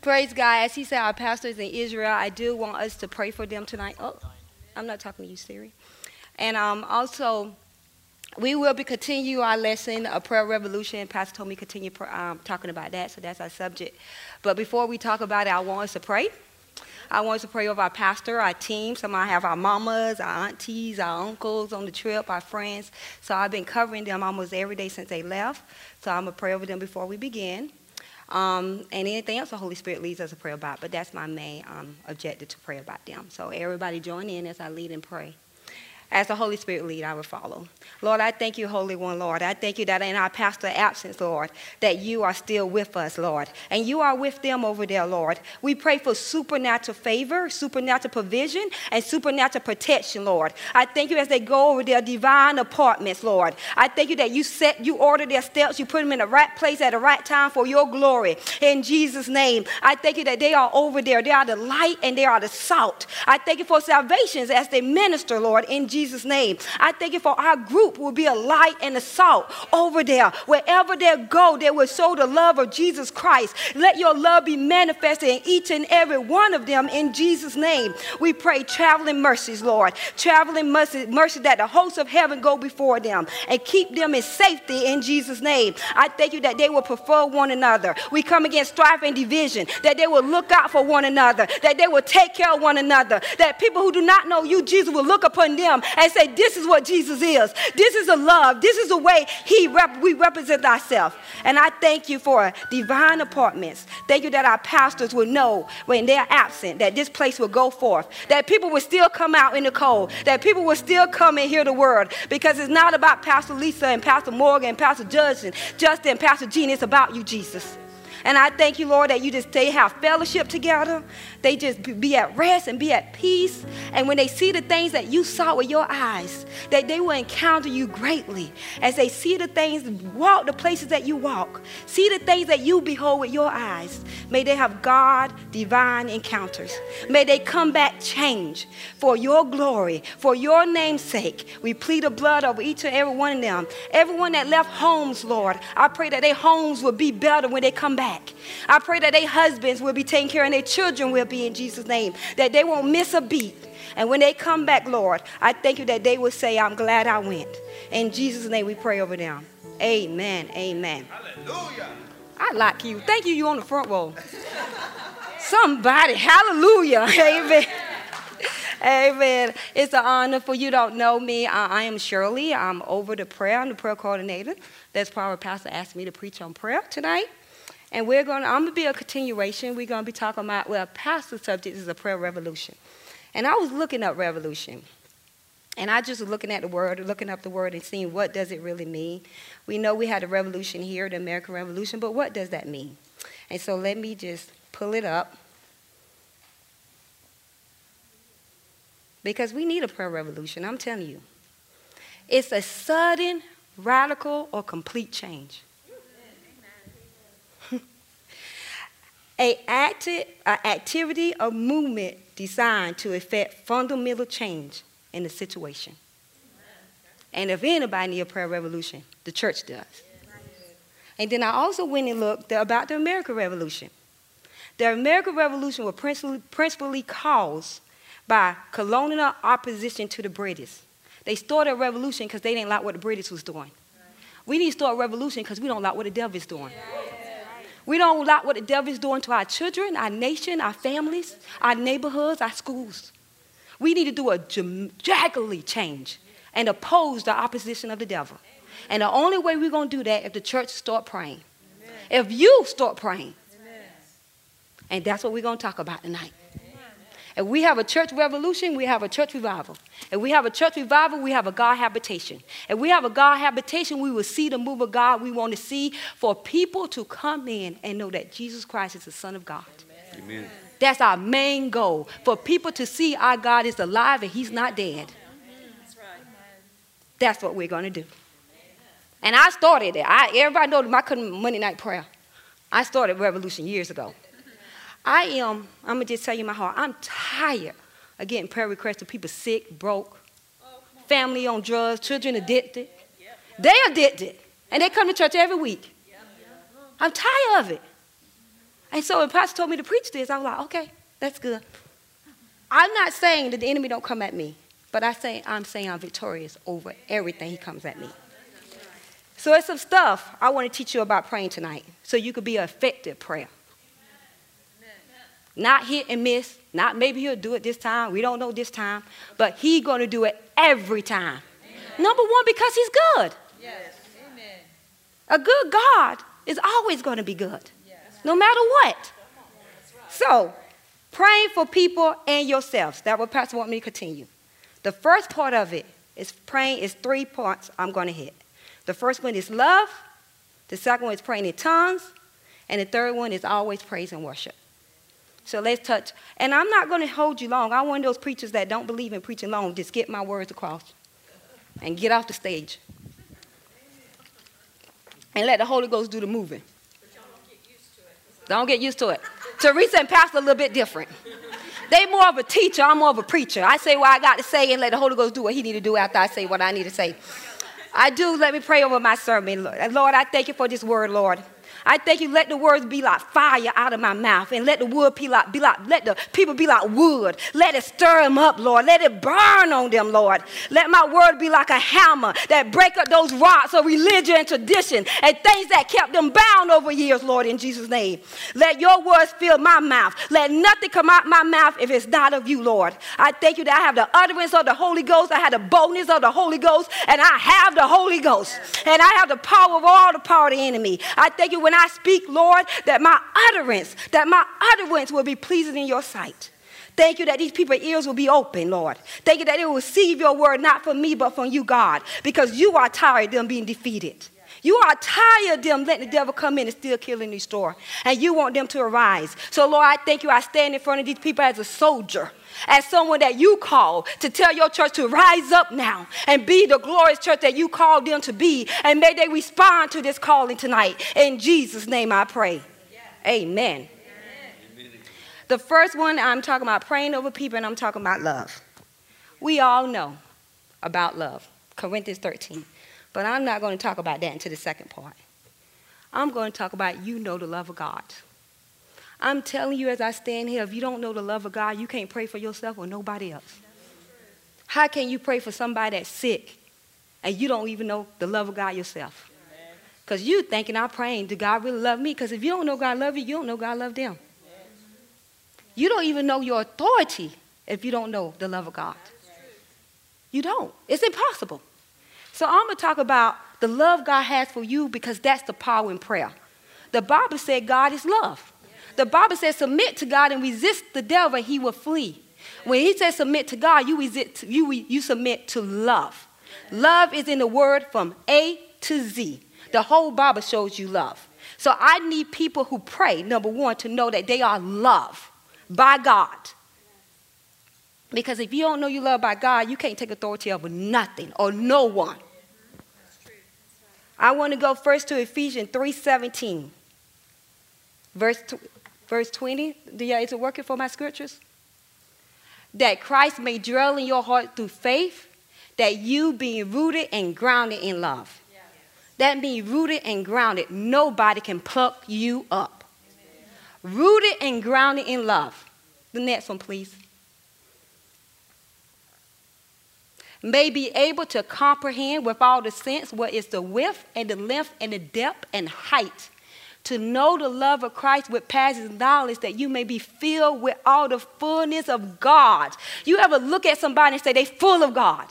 Praise God. As he said, our pastors in Israel, I do want us to pray for them tonight. Oh, I'm not talking to you, Siri. And um, also, we will be continue our lesson, a prayer revolution. Pastor told me continue um, talking about that, so that's our subject. But before we talk about it, I want us to pray. I want us to pray over our pastor, our team. Some I have our mamas, our aunties, our uncles on the trip, our friends. So I've been covering them almost every day since they left. So I'm going to pray over them before we begin. Um, and anything else the Holy Spirit leads us to pray about. But that's my main um, objective to pray about them. So everybody join in as I lead and pray. As the Holy Spirit lead, I will follow. Lord, I thank you, Holy One, Lord. I thank you that in our pastor absence, Lord, that you are still with us, Lord. And you are with them over there, Lord. We pray for supernatural favor, supernatural provision, and supernatural protection, Lord. I thank you as they go over their divine apartments, Lord. I thank you that you set, you order their steps, you put them in the right place at the right time for your glory. In Jesus' name, I thank you that they are over there. They are the light and they are the salt. I thank you for salvations as they minister, Lord, in Jesus' Jesus' name. I thank you for our group will be a light and a salt over there. Wherever they go, they will show the love of Jesus Christ. Let your love be manifested in each and every one of them in Jesus' name. We pray traveling mercies, Lord. Traveling mercy, mercy that the hosts of heaven go before them and keep them in safety in Jesus' name. I thank you that they will prefer one another. We come against strife and division, that they will look out for one another, that they will take care of one another, that people who do not know you, Jesus, will look upon them and say, This is what Jesus is. This is a love. This is the way he rep- we represent ourselves. And I thank you for divine apartments. Thank you that our pastors will know when they're absent that this place will go forth, that people will still come out in the cold, that people will still come and hear the word because it's not about Pastor Lisa and Pastor Morgan and Pastor Justin, Justin Pastor Gene. It's about you, Jesus. And I thank you, Lord, that you just they have fellowship together. They just be at rest and be at peace. And when they see the things that you saw with your eyes, that they will encounter you greatly as they see the things, walk the places that you walk, see the things that you behold with your eyes. May they have God divine encounters. May they come back changed for your glory, for your name's sake. We plead the blood over each and every one of them. Everyone that left homes, Lord, I pray that their homes will be better when they come back back. I pray that their husbands will be taken care and their children will be in Jesus' name, that they won't miss a beat. And when they come back, Lord, I thank you that they will say, I'm glad I went. In Jesus' name we pray over them. Amen. Amen. Hallelujah. I like you. Thank you. You on the front row. Somebody. Hallelujah. Amen. Amen. It's an honor for you don't know me. I, I, am Shirley. I'm over the prayer. I'm the prayer coordinator. That's why our pastor asked me to preach on prayer tonight. And we're going to, I'm going to be a continuation. We're going to be talking about, well, past the subject is a prayer revolution. And I was looking up revolution. And I just was looking at the word, looking up the word and seeing what does it really mean. We know we had a revolution here, the American Revolution, but what does that mean? And so let me just pull it up. Because we need a prayer revolution, I'm telling you. It's a sudden, radical, or complete change. A, acti- a activity or movement designed to effect fundamental change in the situation. And if anybody need a prayer revolution, the church does. And then I also went and looked about the American Revolution. The American Revolution was principally, principally caused by colonial opposition to the British. They started a revolution because they didn't like what the British was doing. We need to start a revolution because we don't like what the devil is doing. We don't like what the devil is doing to our children, our nation, our families, our neighborhoods, our schools. We need to do a dramatically change and oppose the opposition of the devil. And the only way we're going to do that if the church start praying. Amen. If you start praying. Amen. And that's what we're going to talk about tonight. If we have a church revolution, we have a church revival. If we have a church revival, we have a God habitation. If we have a God habitation, we will see the move of God we want to see for people to come in and know that Jesus Christ is the Son of God. Amen. Amen. That's our main goal for people to see our God is alive and He's not dead. That's what we're going to do. And I started it. I, everybody knows my Monday night prayer. I started Revolution years ago. I am, I'm going to just tell you my heart, I'm tired of getting prayer requests of people sick, broke, family on drugs, children addicted. They're addicted, and they come to church every week. I'm tired of it. And so when Pastor told me to preach this, I was like, okay, that's good. I'm not saying that the enemy don't come at me, but I say I'm saying I'm victorious over everything he comes at me. So it's some stuff I want to teach you about praying tonight, so you could be an effective prayer. Not hit and miss. Not maybe he'll do it this time. We don't know this time, but he going to do it every time. Amen. Number one, because he's good. Yes. Amen. A good God is always going to be good, yes. no matter what. So, praying for people and yourselves. That what Pastor want me to continue. The first part of it is praying is three parts I'm going to hit. The first one is love. The second one is praying in tongues. And the third one is always praise and worship. So let's touch. And I'm not going to hold you long. I'm one of those preachers that don't believe in preaching long. Just get my words across and get off the stage. And let the Holy Ghost do the moving. Don't get used to it. Teresa and Pastor are a little bit different. They more of a teacher. I'm more of a preacher. I say what I got to say and let the Holy Ghost do what he need to do after I say what I need to say. I do. Let me pray over my sermon. Lord, I thank you for this word, Lord. I thank you, let the words be like fire out of my mouth, and let the wood be like, be like, let the people be like wood. Let it stir them up, Lord. Let it burn on them, Lord. Let my word be like a hammer that break up those rocks of religion and tradition and things that kept them bound over years, Lord, in Jesus' name. Let your words fill my mouth. Let nothing come out my mouth if it's not of you, Lord. I thank you that I have the utterance of the Holy Ghost. I have the boldness of the Holy Ghost, and I have the Holy Ghost. And I have the power of all the power of the enemy. I thank you when I speak, Lord, that my utterance, that my utterance will be pleasing in your sight. Thank you that these people's ears will be open, Lord. Thank you that they will receive your word not from me, but from you, God, because you are tired of them being defeated. You are tired of them letting the devil come in and still killing and destroy. And you want them to arise. So, Lord, I thank you. I stand in front of these people as a soldier as someone that you call to tell your church to rise up now and be the glorious church that you called them to be. And may they respond to this calling tonight. In Jesus' name I pray. Amen. Amen. The first one, I'm talking about praying over people and I'm talking about love. We all know about love, Corinthians 13. But I'm not going to talk about that until the second part. I'm going to talk about you know the love of God. I'm telling you as I stand here, if you don't know the love of God, you can't pray for yourself or nobody else. How can you pray for somebody that's sick and you don't even know the love of God yourself? Because you thinking I'm praying, do God really love me? Because if you don't know God love you, you don't know God love them. You don't even know your authority if you don't know the love of God. You don't. It's impossible. So I'm going to talk about the love God has for you because that's the power in prayer. The Bible said God is love. The Bible says, submit to God and resist the devil, and he will flee. When he says submit to God, you, resist, you, you submit to love. Love is in the word from A to Z. The whole Bible shows you love. So I need people who pray, number one, to know that they are loved by God. Because if you don't know you're loved by God, you can't take authority over nothing or no one. I want to go first to Ephesians 3:17. Verse Verse 20, do you, is it working for my scriptures? That Christ may dwell in your heart through faith, that you being rooted and grounded in love. Yes. That means rooted and grounded. Nobody can pluck you up. Amen. Rooted and grounded in love. The next one, please. May be able to comprehend with all the sense what is the width and the length and the depth and height to know the love of Christ with passes knowledge that you may be filled with all the fullness of God. You ever look at somebody and say they full of God?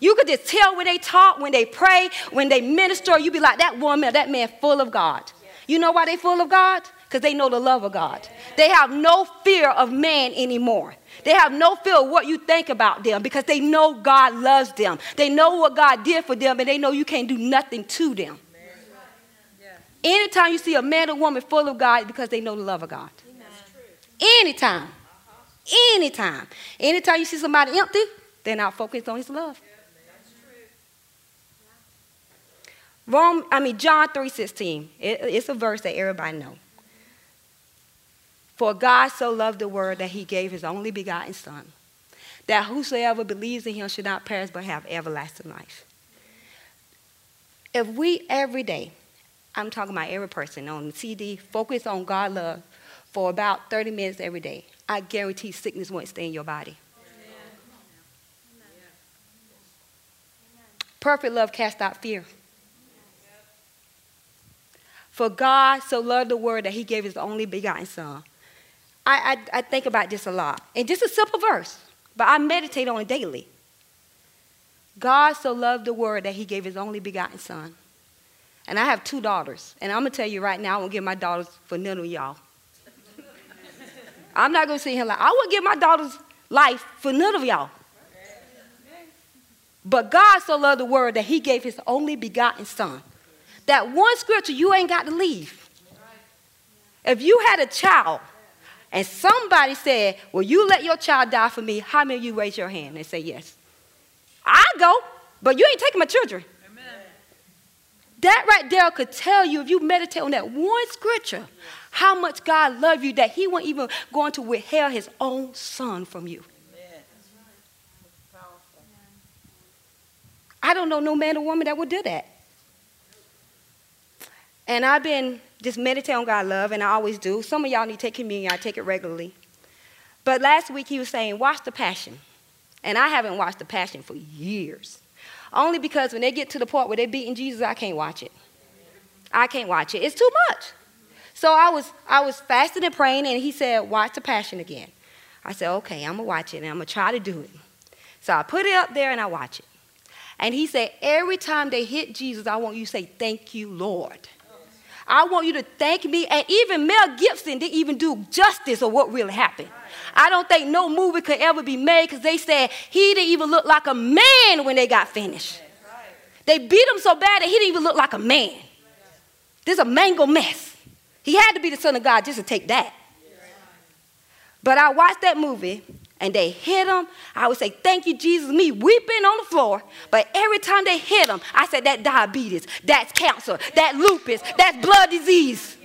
You could just tell when they talk, when they pray, when they minister, you be like, that woman, that man full of God. You know why they full of God? Because they know the love of God. They have no fear of man anymore. They have no fear of what you think about them because they know God loves them. They know what God did for them and they know you can't do nothing to them. Anytime you see a man or woman full of God, because they know the love of God. Anytime. Anytime. Anytime you see somebody empty, they're not focused on his love. Rome, I mean John 3:16. It, it's a verse that everybody know. For God so loved the world that he gave his only begotten son, that whosoever believes in him should not perish but have everlasting life. If we every day I'm talking about every person on the CD, focus on God love, for about 30 minutes every day, I guarantee sickness won't stay in your body. Perfect love casts out fear. For God so loved the world that he gave his only begotten son. I, I, I think about this a lot. And just a simple verse, but I meditate on it daily. God so loved the world that he gave his only begotten son. And I have two daughters. And I'm going to tell you right now, I won't give my daughters for none of y'all. I'm not going to sit here like, I won't give my daughters life for none of y'all. But God so loved the world that he gave his only begotten son. That one scripture you ain't got to leave. If you had a child and somebody said, Will you let your child die for me? How many of you raise your hand and say yes? I go, but you ain't taking my children. Amen. That right there could tell you if you meditate on that one scripture, how much God loved you that He wasn't even going to withhold His own Son from you. I don't know no man or woman that would do that. And I've been just meditating on God's love, and I always do. Some of y'all need to take communion. I take it regularly. But last week he was saying, watch the passion. And I haven't watched the passion for years. Only because when they get to the part where they're beating Jesus, I can't watch it. I can't watch it. It's too much. So I was, I was fasting and praying, and he said, watch the passion again. I said, okay, I'm going to watch it, and I'm going to try to do it. So I put it up there, and I watch it. And he said, every time they hit Jesus, I want you to say, thank you, Lord. I want you to thank me. And even Mel Gibson didn't even do justice of what really happened. I don't think no movie could ever be made because they said he didn't even look like a man when they got finished. They beat him so bad that he didn't even look like a man. This is a mango mess. He had to be the son of God just to take that. But I watched that movie and they hit him, I would say, Thank you, Jesus, me weeping on the floor. But every time they hit him, I said, That diabetes, that's cancer, that lupus, that's blood disease.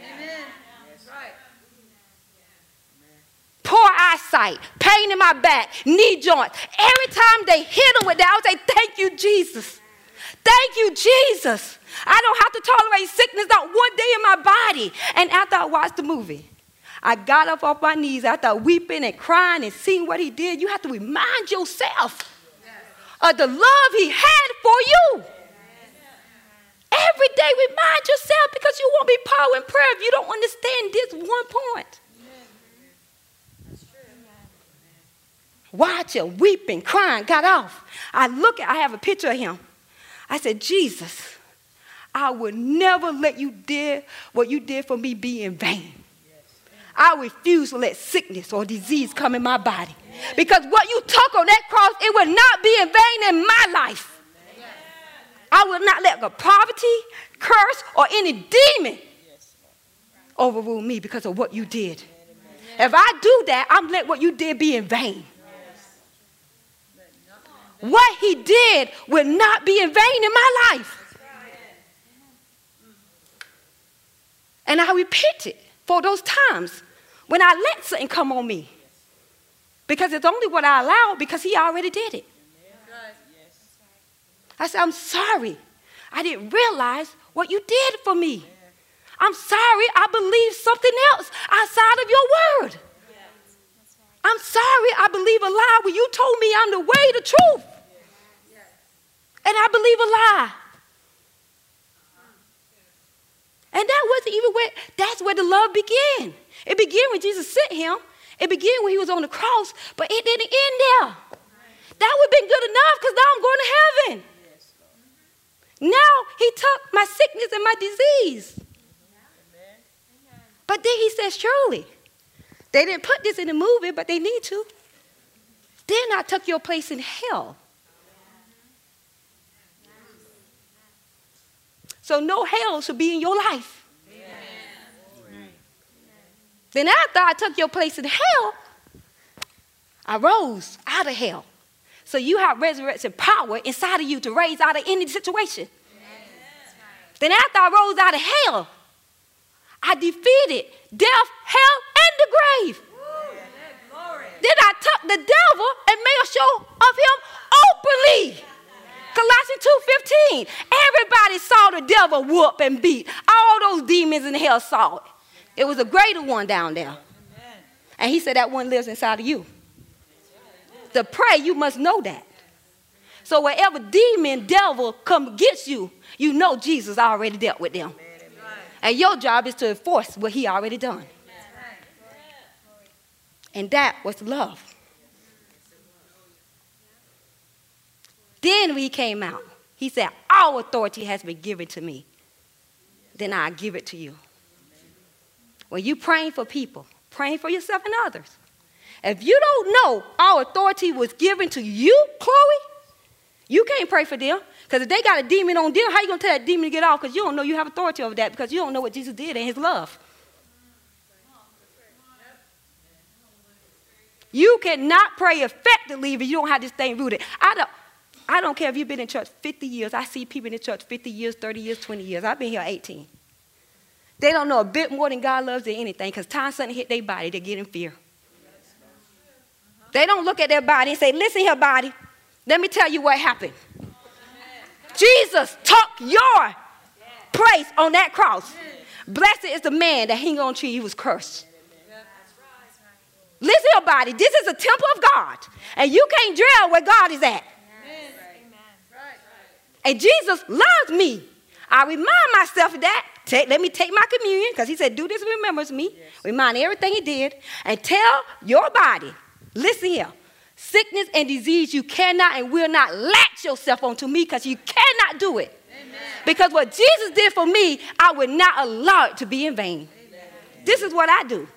Poor eyesight, pain in my back, knee joints. Every time they hit him with that, I would say, Thank you, Jesus. Thank you, Jesus. I don't have to tolerate sickness not one day in my body. And after I watched the movie, I got up off my knees after weeping and crying and seeing what he did. You have to remind yourself of the love he had for you. Every day, remind yourself because you won't be power in prayer if you don't understand this one point. Watch him weeping, crying, got off. I look at, I have a picture of him. I said, Jesus, I will never let you did what you did for me be in vain. I refuse to let sickness or disease come in my body. Because what you took on that cross, it will not be in vain in my life. I will not let the poverty, curse, or any demon overrule me because of what you did. If I do that, I'm let what you did be in vain. What he did will not be in vain in my life. And I repent it for those times when I let something come on me. Because it's only what I allow because he already did it. I said, I'm sorry. I didn't realize what you did for me. I'm sorry I believed something else outside of your word. I'm sorry I believe a lie when you told me I'm the way, the truth. And I believe a lie. And that wasn't even where, that's where the love began. It began when Jesus sent him. It began when he was on the cross, but it didn't end there. That would have been good enough because now I'm going to heaven. Now he took my sickness and my disease. But then he says, surely. They didn't put this in the movie, but they need to. Then I took your place in hell. So no hell should be in your life. Then after I took your place in hell, I rose out of hell. So you have resurrection power inside of you to raise out of any situation. Then after I rose out of hell, I defeated death, hell, and the grave. Then I took the devil and made a show of him openly. Colossians 2.15. Everybody saw the devil whoop and beat. All those demons in hell saw it. It was a greater one down there. And he said that one lives inside of you. To pray, you must know that. So wherever demon, devil come against you, you know Jesus already dealt with them. And your job is to enforce what he already done. And that was love. Then we came out. He said, All authority has been given to me. Then I give it to you. When you praying for people, praying for yourself and others. If you don't know our authority was given to you, Chloe, you can't pray for them. Because if they got a demon on them, how you to tell that demon to get off? Because you don't know you have authority over that because you don't know what Jesus did in his love. You cannot pray effectively if you don't have this thing rooted. I don't, I don't care if you've been in church 50 years. I see people in the church 50 years, 30 years, 20 years. I've been here 18. They don't know a bit more than God loves than anything because time something hit their body, they get in fear. They don't look at their body and say, listen here, body. Let me tell you what happened. Jesus took your place on that cross. Blessed is the man that hung on tree, he was cursed. Listen, your body, this is a temple of God, and you can't dwell where God is at. And Jesus loves me. I remind myself of that. Take, let me take my communion, because he said, Do this remembers me. Remind everything he did, and tell your body, listen here, sickness and disease, you cannot and will not latch yourself onto me because you cannot do it. Amen. Because what Jesus did for me, I would not allow it to be in vain. Amen. This is what I do.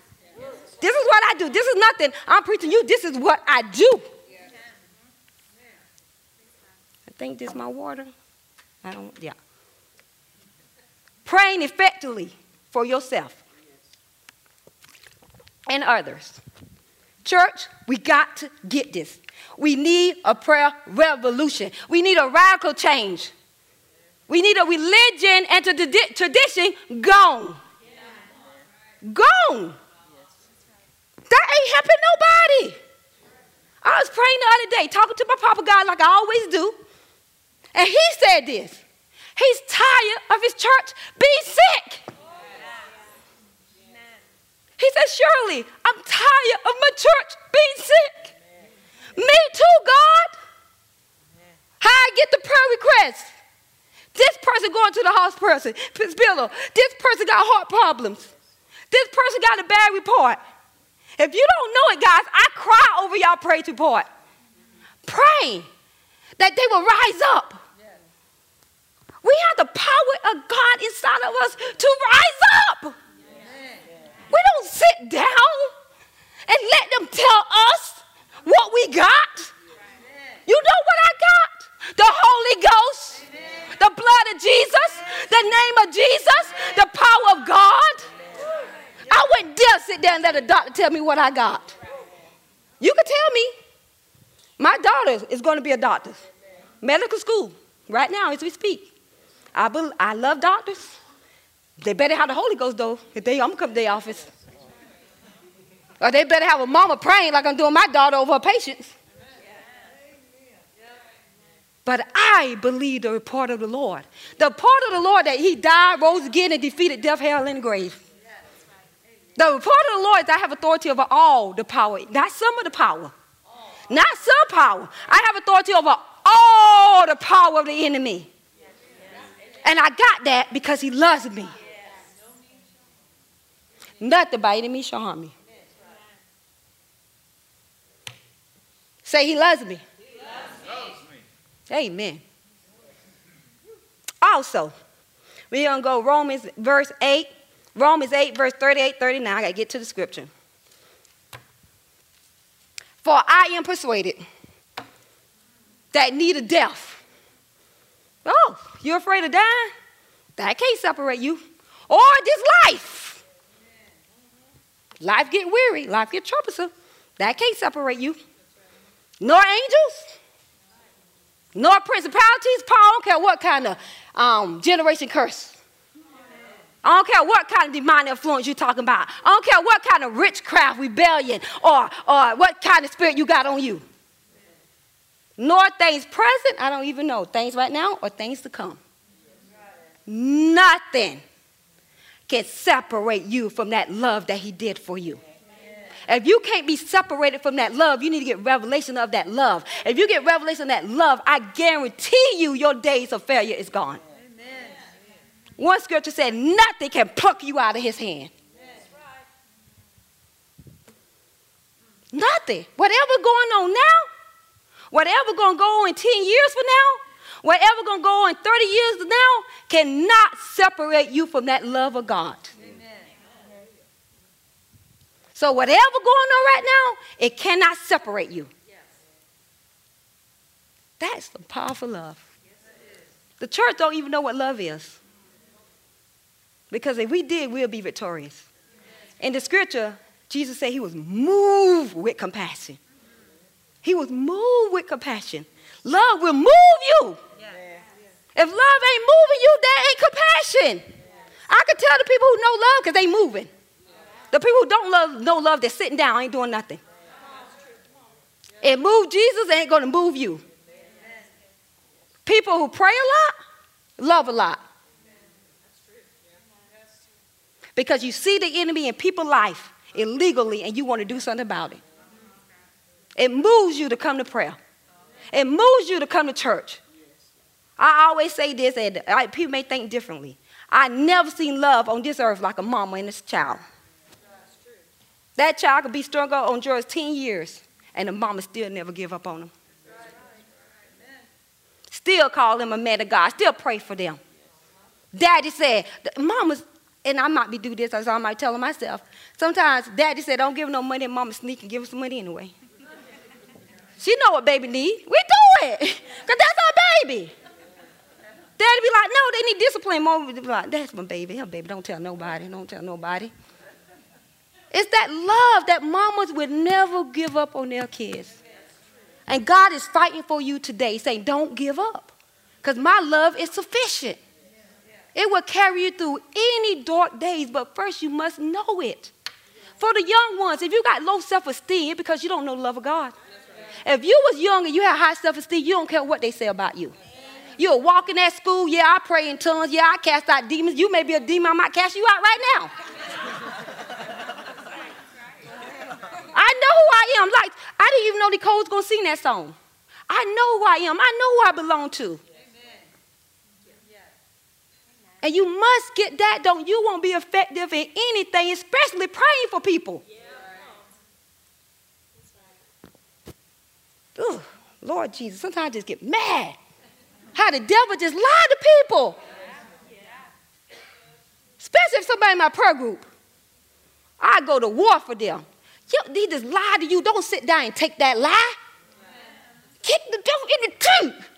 This is what I do. This is nothing I'm preaching you. This is what I do. I think this is my water. I don't, yeah. Praying effectively for yourself and others. Church, we got to get this. We need a prayer revolution. We need a radical change. We need a religion and a tradition gone. Gone. That ain't helping nobody. I was praying the other day, talking to my papa God like I always do. And he said this. He's tired of his church being sick. He said, Surely I'm tired of my church being sick. Me too, God. How I get the prayer request? This person going to the hospital. This person got heart problems. This person got a bad report. If you don't know it, guys, I cry over y'all praise report. Praying that they will rise up. We have the power of God inside of us to rise up. We don't sit down and let them tell us what we got. You know what I got? The Holy Ghost, the blood of Jesus, the name of Jesus, the power of God. I wouldn't dare sit down and let a doctor tell me what I got. You can tell me. My daughter is going to be a doctor, medical school, right now as we speak. I, be, I love doctors. They better have the Holy Ghost, though, if they, I'm come to their office. Or they better have a mama praying like I'm doing my daughter over her patients. But I believe the report of the Lord. The report of the Lord that he died, rose again, and defeated death, hell, and the grave. The report of the Lord is I have authority over all the power, not some of the power, not some power. I have authority over all the power of the enemy. And I got that because he loves me. Nothing by any means shall harm me. Say, He loves me. He loves me. Amen. Also, we're going to go Romans verse 8. Romans 8, verse 38, 39. I got to get to the scripture. For I am persuaded that neither death. Oh, you're afraid of dying? That can't separate you. Or this life. Life get weary, life get troublesome. That can't separate you. Nor angels, nor principalities. Paul, I don't care what kind of um, generation curse. I don't care what kind of demonic influence you're talking about. I don't care what kind of witchcraft, rebellion, or, or what kind of spirit you got on you. Nor things present, I don't even know, things right now or things to come. Nothing can separate you from that love that He did for you. If you can't be separated from that love, you need to get revelation of that love. If you get revelation of that love, I guarantee you your days of failure is gone. Amen. One scripture said, nothing can pluck you out of his hand. Nothing. Whatever going on now, whatever to go on in 10 years from now, whatever to go on 30 years from now, cannot separate you from that love of God. Amen. So whatever going on right now, it cannot separate you. Yes. That's some powerful love. Yes, the church don't even know what love is. Because if we did, we'll be victorious. In the scripture, Jesus said he was moved with compassion. He was moved with compassion. Love will move you. If love ain't moving you, that ain't compassion. I can tell the people who know love because they moving. The people who don't love, know love, they're sitting down, ain't doing nothing. It moved Jesus, ain't going to move you. People who pray a lot, love a lot. Because you see the enemy in people's life illegally and you want to do something about it. It moves you to come to prayer. It moves you to come to church. I always say this, and people may think differently. I never seen love on this earth like a mama and this child. That child could be strung out on drugs 10 years, and the mama still never give up on him. Still call him a man of God, still pray for them. Daddy said, Mama's, and I might be do this as I might tell myself. Sometimes daddy said, don't give him no money, mama sneak and give him some money anyway. She know what baby need. We do it, because that's our baby. Daddy be like, no, they need discipline. Mama be like, that's my baby. Her baby, don't tell nobody. Don't tell nobody. It's that love that mamas would never give up on their kids. And God is fighting for you today, saying, don't give up. Because my love is sufficient. It will carry you through any dark days, but first you must know it. For the young ones, if you got low self-esteem, because you don't know the love of God. If you was young and you had high self-esteem, you don't care what they say about you. You're walking at school, yeah, I pray in tongues, yeah, I cast out demons. You may be a demon, I might cast you out right now. I know who I am. Like, I didn't even know Nicole was going to sing that song. I know who I am. I know who I belong to. And you must get that, don't you won't be effective in anything, especially praying for people. Lord Jesus, sometimes I just get mad. How the devil just lied to people. Especially if somebody in my prayer group. I go to war for them. Yo, they just lie to you. Don't sit down and take that lie. Kick the devil in the teeth.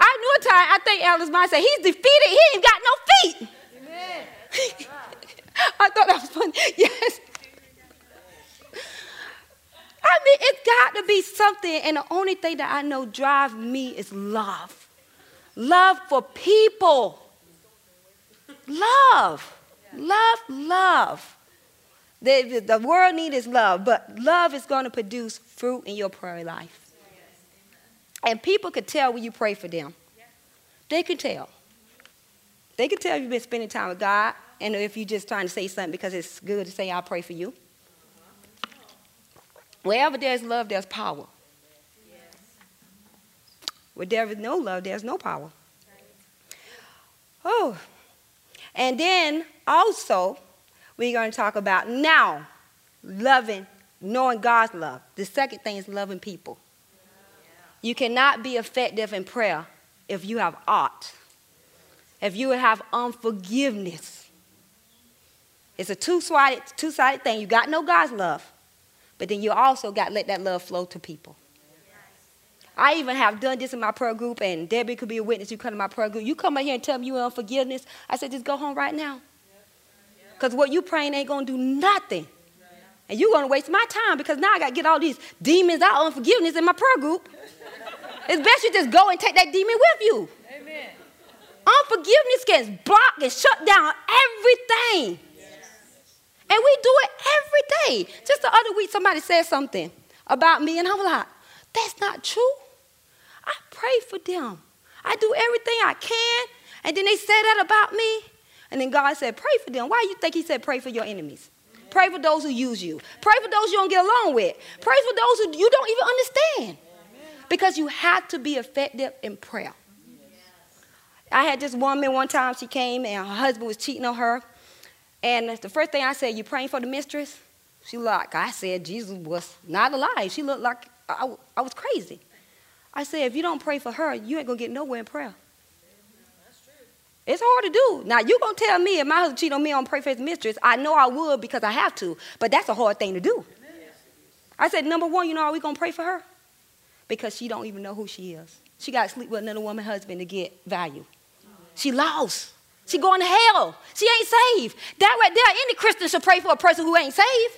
I knew a time, I think Alice might say, he's defeated, he ain't got no feet. I thought that was funny. Yes. I mean, it's got to be something, and the only thing that I know drives me is love. Love for people. Love. Love, love. The, the world need is love, but love is going to produce fruit in your prayer life. And people can tell when you pray for them. They can tell. They can tell you've been spending time with God, and if you're just trying to say something because it's good to say, I'll pray for you. Wherever there's love, there's power. Where there is no love, there's no power. Oh. And then also, we're going to talk about now loving, knowing God's love. The second thing is loving people. You cannot be effective in prayer if you have art, if you have unforgiveness. It's a two-sided, two-sided thing. You got no God's love. But then you also got to let that love flow to people. I even have done this in my prayer group, and Debbie could be a witness. You come to my prayer group. You come out here and tell me you're unforgiveness. I said, just go home right now. Because what you praying ain't going to do nothing. And you're going to waste my time because now I got to get all these demons out of unforgiveness in my prayer group. it's best you just go and take that demon with you. Amen. Unforgiveness can block and shut down everything. And we do it every day. Just the other week, somebody said something about me, and I was like, that's not true. I pray for them. I do everything I can. And then they say that about me. And then God said, pray for them. Why do you think he said pray for your enemies? Pray for those who use you. Pray for those you don't get along with. Pray for those who you don't even understand. Because you have to be effective in prayer. I had this woman one time, she came and her husband was cheating on her. And the first thing I said, You praying for the mistress? She like I said Jesus was not alive. She looked like I, I was crazy. I said, If you don't pray for her, you ain't going to get nowhere in prayer. It's hard to do. Now, you're going to tell me if my husband cheat on me, I'm pray for his mistress. I know I would because I have to, but that's a hard thing to do. I said, number one, you know, are we going to pray for her? Because she don't even know who she is. She got to sleep with another woman husband to get value. She lost. She going to hell. She ain't saved. That right there, any Christian should pray for a person who ain't saved.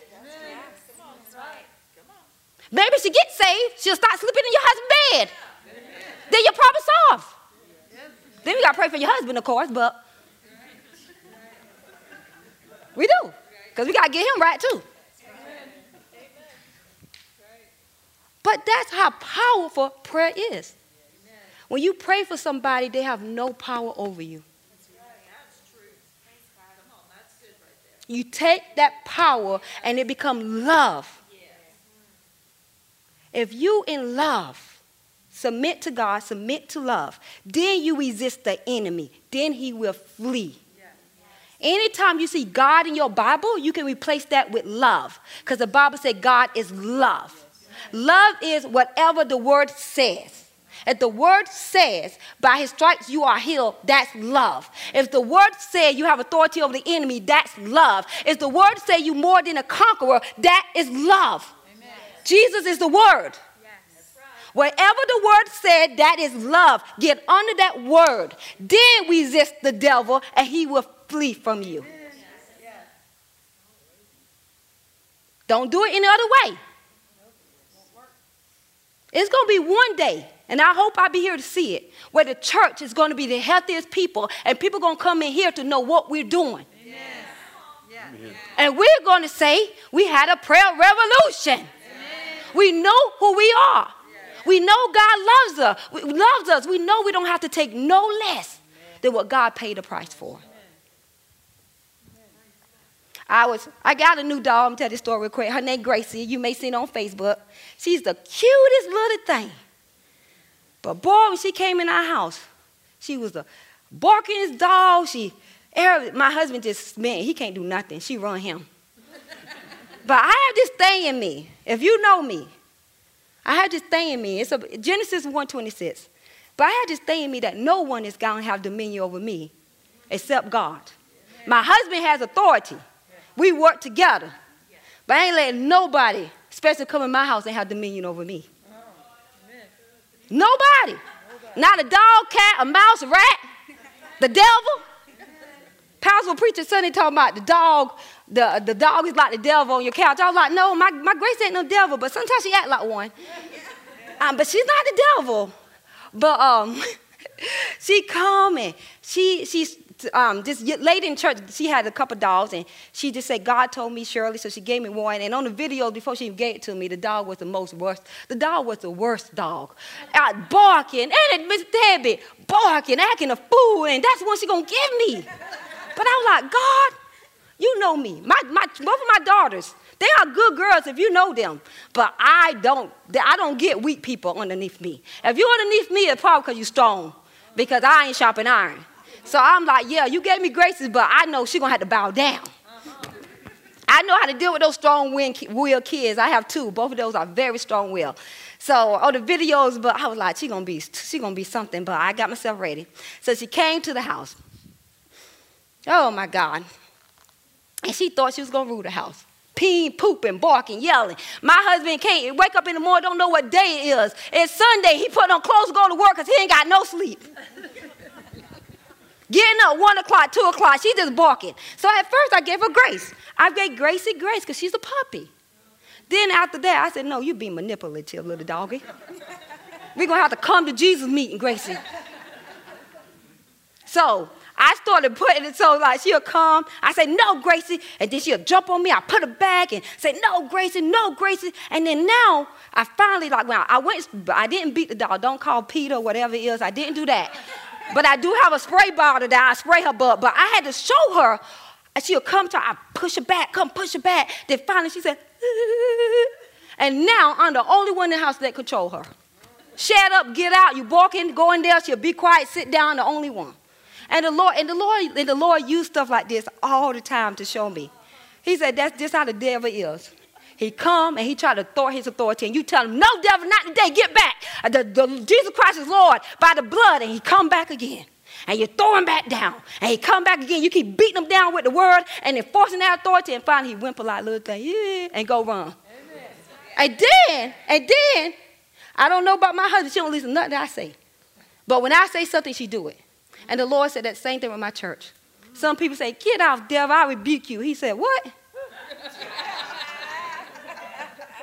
Maybe she gets saved, she'll start sleeping in your husband's bed. Then your problem solved. Then we got to pray for your husband, of course, but we do. Because we got to get him right, too. But that's how powerful prayer is. When you pray for somebody, they have no power over you. You take that power and it becomes love. If you in love, submit to God, submit to love, then you resist the enemy. Then he will flee. Anytime you see God in your Bible, you can replace that with love. Because the Bible said God is love. Love is whatever the word says. If the word says, by his stripes you are healed, that's love. If the word says you have authority over the enemy, that's love. If the word says you more than a conqueror, that is love. Amen. Jesus is the word. Wherever the word said, that is love. Get under that word. Then resist the devil, and he will flee from you. Don't do it any other way. It's going to be one day, and I hope I'll be here to see it, where the church is going to be the healthiest people, and people are going to come in here to know what we're doing. And we're going to say, we had a prayer revolution. We know who we are. We know God loves us. Loves us. We know we don't have to take no less than what God paid the price for. I was I got a new dog. I'm tell this story real quick. Her name Gracie. You may see it on Facebook. She's the cutest little thing. But boy, when she came in our house, she was a barking dog. She my husband just man, he can't do nothing. She run him. but I have this thing in me. If you know me, I had this thing in me. It's a, Genesis 126. But I had this thing in me that no one is going to have dominion over me except God. My husband has authority. We work together. But I ain't letting nobody, especially come in my house, and have dominion over me. Nobody. Not a dog, cat, a mouse, a rat, the devil. Pastor preacher Sunday talking about the dog, the, the dog is like the devil on your couch. I was like, no, my, my grace ain't no devil, but sometimes she act like one. Um, but she's not the devil. But um, she come she she's um, this lady in church, she had a couple dogs, and she just said, God told me, Shirley, so she gave me one. And on the video, before she gave it to me, the dog was the most worst. The dog was the worst dog. Out barking, and it Miss Debbie, barking, acting a fool, and that's what she gonna give me. But I was like, God, you know me. My, my, both of my daughters, they are good girls if you know them. But I don't, I don't get weak people underneath me. If you're underneath me, it's probably because you're strong. Because I ain't sharp iron. So I'm like, yeah, you gave me graces, but I know she's gonna have to bow down. I know how to deal with those strong will kids. I have two. Both of those are very strong will. So on the videos, but I was like, she's gonna be, she gonna be something. But I got myself ready. So she came to the house. Oh my God. And she thought she was to rule the house. Peeing, pooping, barking, yelling. My husband can't wake up in the morning, don't know what day it is. It's Sunday. He put on clothes go to work because he ain't got no sleep. Getting up one o'clock, two o'clock, she just barking. So at first I gave her grace. I gave Gracie grace because she's a puppy. Then after that, I said, No, you be manipulative, little doggy. We're gonna have to come to Jesus meeting, Gracie. So I started putting it so like she'll come. I say, no, Gracie. And then she'll jump on me. I put her back and say, no, Gracie, no, Gracie. And then now I finally like when I went, I didn't beat the dog. Don't call PETA, whatever it is. I didn't do that. But I do have a spray bottle that I spray her butt. But I had to show her. She'll come to I push her back, come push her back. Then finally she said, and now I'm the only one in the house that control her. Shut up, get out. You walk in, go in there, she'll be quiet, sit down, the only one. And the Lord, and the Lord, and the Lord used stuff like this all the time to show me. He said, That's just how the devil is. He come and he try to throw his authority, and you tell him, No, devil, not today, get back. Uh, the, the, Jesus Christ is Lord by the blood, and he come back again. And you throw him back down, and he come back again. You keep beating him down with the word, and enforcing that authority, and finally he whimper like little thing, yeah, and go run. Amen. And then, and then, I don't know about my husband. She don't listen to nothing I say. But when I say something, she do it. And the Lord said that same thing with my church. Some people say, Get off, devil, I rebuke you. He said, What?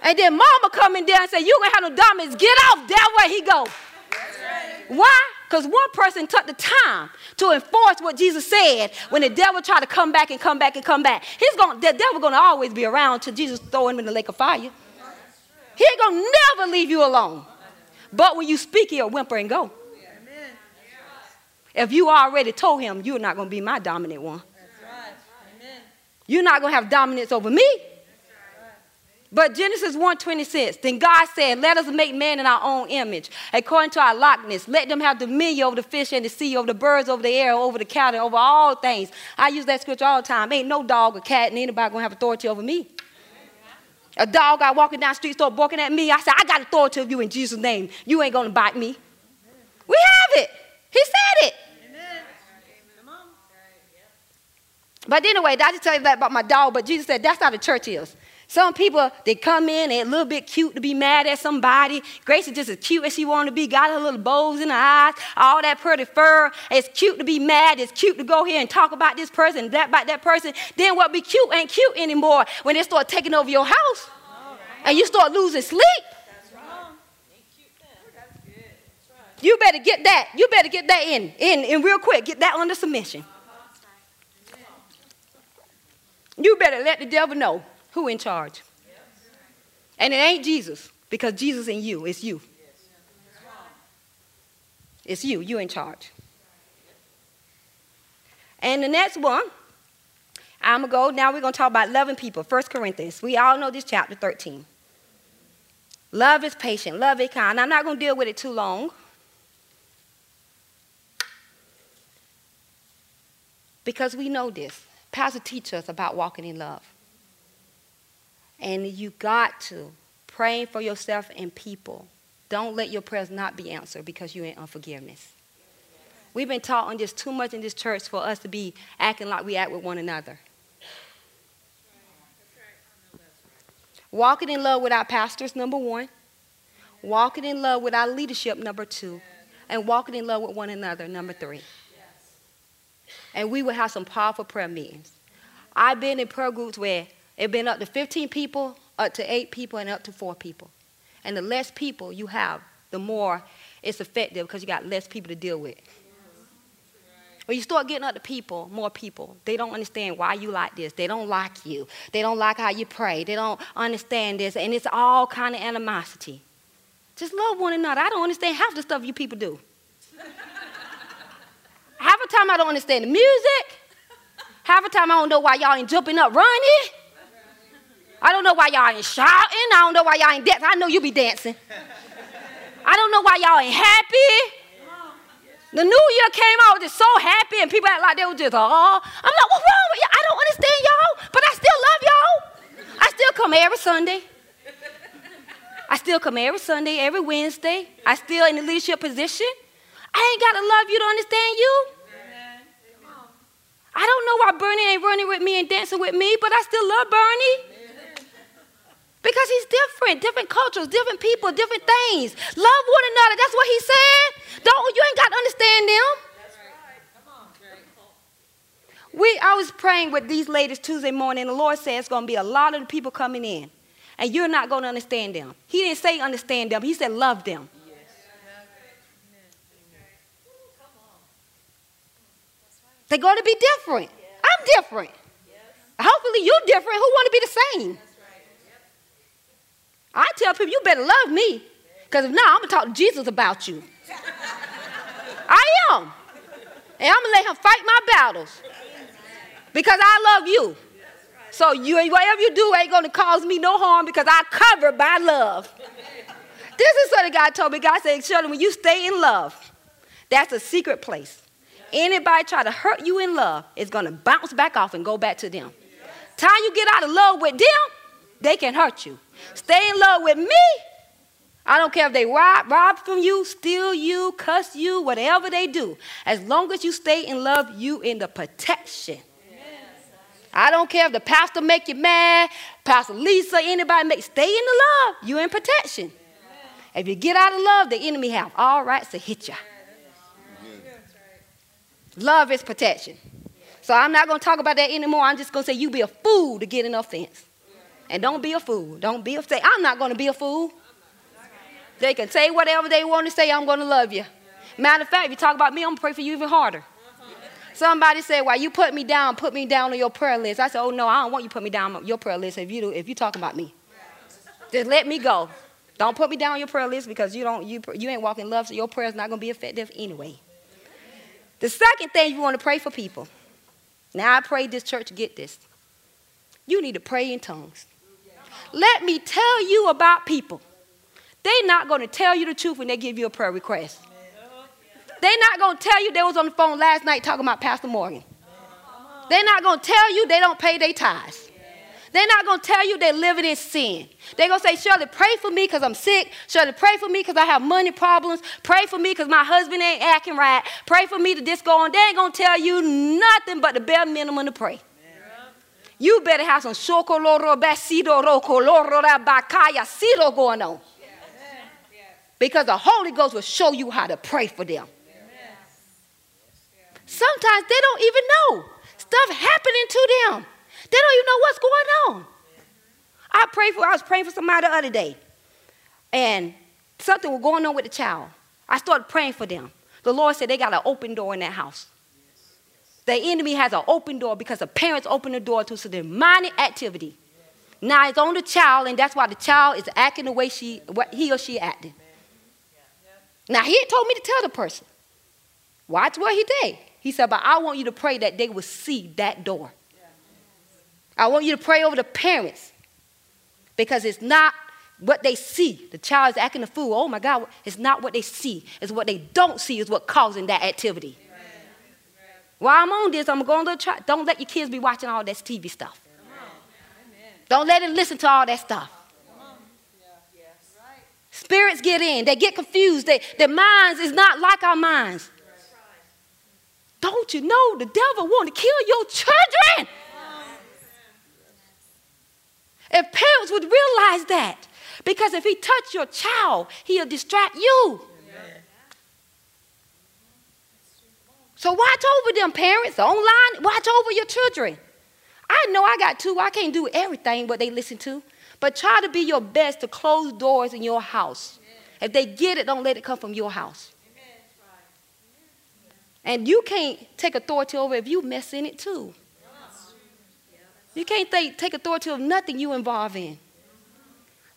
And then mama come in there and say, You gonna have no dominance. Get off, that way he go. Why? Because one person took the time to enforce what Jesus said when the devil tried to come back and come back and come back. He's going the devil gonna always be around until Jesus throw him in the lake of fire. He ain't gonna never leave you alone. But when you speak, he'll whimper and go. If you already told him, you're not to be my dominant one. You're not to have dominance over me. But Genesis 1:26, then God said, Let us make man in our own image, according to our likeness. Let them have dominion over the fish and the sea, over the birds, over the air, over the cattle, over all things. I use that scripture all the time. Ain't no dog or cat and anybody gonna have authority over me. A dog got walking down the street, start barking at me. I said, I got authority over you in Jesus' name. You ain't gonna bite me. We have it. He said it. But anyway, I just tell you that about my dog, but Jesus said that's how the church is. Some people, they come in, they're a little bit cute to be mad at somebody. Grace is just as cute as she want to be, got her little bows in her eyes, all that pretty fur. It's cute to be mad. It's cute to go here and talk about this person, that about that person. Then what be cute ain't cute anymore when they start taking over your house and you start losing sleep. You better get that. You better get that in, in, in real quick. Get that under submission. You better let the devil know who in charge. And it ain't Jesus, because Jesus in you, it's you. It's you, you in charge. And the next one, I'm going to go, now we're going to talk about loving people. 1 Corinthians. We all know this chapter 13. Love is patient, love is kind. I'm not going to deal with it too long. Because we know this. Pastor teach us about walking in love. And you got to pray for yourself and people. Don't let your prayers not be answered because you're in unforgiveness. We've been taught on this too much in this church for us to be acting like we act with one another. Walking in love with our pastors, number one. Walking in love with our leadership, number two. And walking in love with one another, number three. And we will have some powerful prayer meetings. I've been in prayer groups where it's been up to 15 people, up to eight people, and up to four people. And the less people you have, the more it's effective because you got less people to deal with. When you start getting up to people, more people, they don't understand why you like this. They don't like you. They don't like how you pray. They don't understand this. And it's all kind of animosity. Just love one another. I don't understand half the stuff you people do. half the time I don't understand the music. Half the time I don't know why y'all ain't jumping up running. I don't know why y'all ain't shouting. I don't know why y'all ain't dancing. I know you be dancing. I don't know why y'all ain't happy. The new year came out just so happy, and people act like they were just, oh. I'm like, what's wrong with you? I don't understand y'all, but I still love y'all. I still come every Sunday. I still come every Sunday, every Wednesday. I still in the leadership position. I ain't got to love you to understand you. I don't know why Bernie ain't running with me and dancing with me, but I still love Bernie. Because he's different, different cultures, different people, different things. Love one another. That's what he said. Don't you ain't got to understand them. We, I was praying with these ladies Tuesday morning, the Lord said it's going to be a lot of the people coming in, and you're not going to understand them. He didn't say understand them, He said love them. They're going to be different. I'm different. Hopefully, you're different. Who want to be the same? I tell people, you better love me. Because if not, I'm going to talk to Jesus about you. I am. And I'm going to let him fight my battles because I love you. So you, whatever you do ain't going to cause me no harm because I cover by love. This is what the God told me. God said, Shirley, when you stay in love, that's a secret place. Anybody try to hurt you in love is going to bounce back off and go back to them. Time you get out of love with them, they can hurt you. Stay in love with me. I don't care if they rob, rob from you, steal you, cuss you, whatever they do. As long as you stay in love, you in the protection. I don't care if the pastor make you mad, Pastor Lisa, anybody make stay in the love. You in protection. If you get out of love, the enemy have all rights to hit you. Love is protection. So I'm not going to talk about that anymore. I'm just going to say you be a fool to get an offense. And don't be a fool. Don't be a say I'm not going to be a fool. They can say whatever they want to say. I'm going to love you. Matter of fact, if you talk about me, I'm going to pray for you even harder. Somebody said, "Why you put me down? Put me down on your prayer list." I said, "Oh no, I don't want you to put me down on your prayer list if you do, if you talk about me. Just let me go. Don't put me down on your prayer list because you don't you you ain't walking love, so your prayer is not going to be effective anyway." The second thing you want to pray for people. Now I pray this church get this. You need to pray in tongues. Let me tell you about people. They're not going to tell you the truth when they give you a prayer request. They're not going to tell you they was on the phone last night talking about Pastor Morgan. They're not going to tell you they don't pay their tithes. They're not going to tell you they're living in sin. They're going to say, Shirley, pray for me because I'm sick. Shirley, pray for me because I have money problems. Pray for me because my husband ain't acting right. Pray for me to just go on. They ain't going to tell you nothing but the bare minimum to pray. You better have some shokoloro basido rokoloro bakaya sido going on. Because the Holy Ghost will show you how to pray for them. Sometimes they don't even know stuff happening to them. They don't even know what's going on. I prayed for, I was praying for somebody the other day, and something was going on with the child. I started praying for them. The Lord said they got an open door in that house. The enemy has an open door because the parents open the door to some demonic activity. Now it's on the child, and that's why the child is acting the way she, what he or she acting. Now he told me to tell the person, watch what he did. He said, but I want you to pray that they will see that door. I want you to pray over the parents because it's not what they see. The child is acting a fool. Oh my God, it's not what they see. It's what they don't see is what causing that activity. While I'm on this, I'm going to try. Don't let your kids be watching all that TV stuff. Don't let them listen to all that stuff. Spirits get in. They get confused. They, their minds is not like our minds. Don't you know the devil want to kill your children? If parents would realize that, because if he touch your child, he'll distract you. So watch over them parents online. Watch over your children. I know I got two. I can't do everything what they listen to, but try to be your best to close doors in your house. If they get it, don't let it come from your house. And you can't take authority over if you mess in it too. You can't take, take authority of nothing you involve in.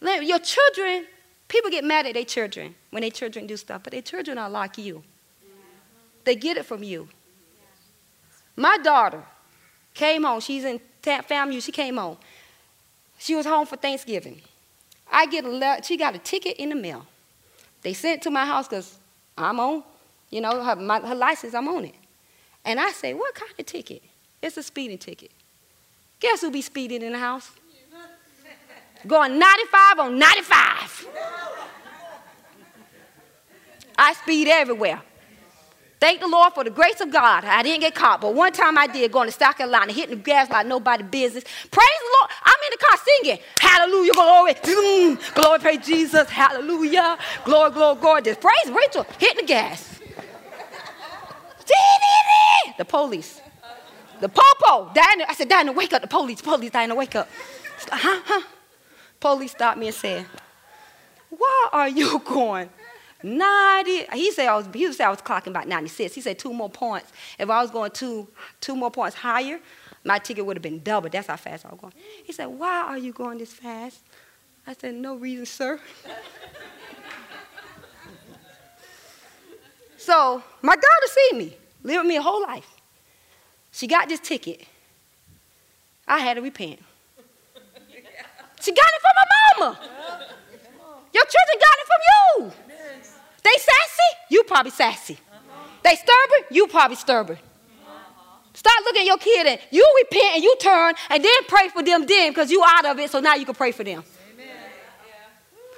Your children, people get mad at their children when their children do stuff, but their children are like you. They get it from you. My daughter came home. She's in FAMU. She came home. She was home for Thanksgiving. I get a she got a ticket in the mail. They sent it to my house because I'm on, you know, her, my, her license, I'm on it. And I say, what kind of ticket? It's a speeding ticket. Guess who be speeding in the house? Going 95 on 95. I speed everywhere. Thank the Lord for the grace of God. I didn't get caught, but one time I did going to South Carolina, hitting the gas like nobody business. Praise the Lord. I'm in the car singing, Hallelujah, glory, glory, praise Jesus, Hallelujah, glory, glory, glory. Just praise Rachel, hitting the gas. the police. The popo, Diana, I said, Diana, wake up. The police, police, Diana, wake up. Huh, huh. Police stopped me and said, why are you going 90? He said I was, he said I was clocking about 96. He said two more points. If I was going two, two more points higher, my ticket would have been doubled. That's how fast I was going. He said, why are you going this fast? I said, no reason, sir. so my daughter see me. lived with me a whole life. She got this ticket. I had to repent. She got it from my mama. Your children got it from you. They sassy, you probably sassy. They stubborn, you probably stubborn. Start looking at your kid and you repent and you turn and then pray for them then because you out of it so now you can pray for them.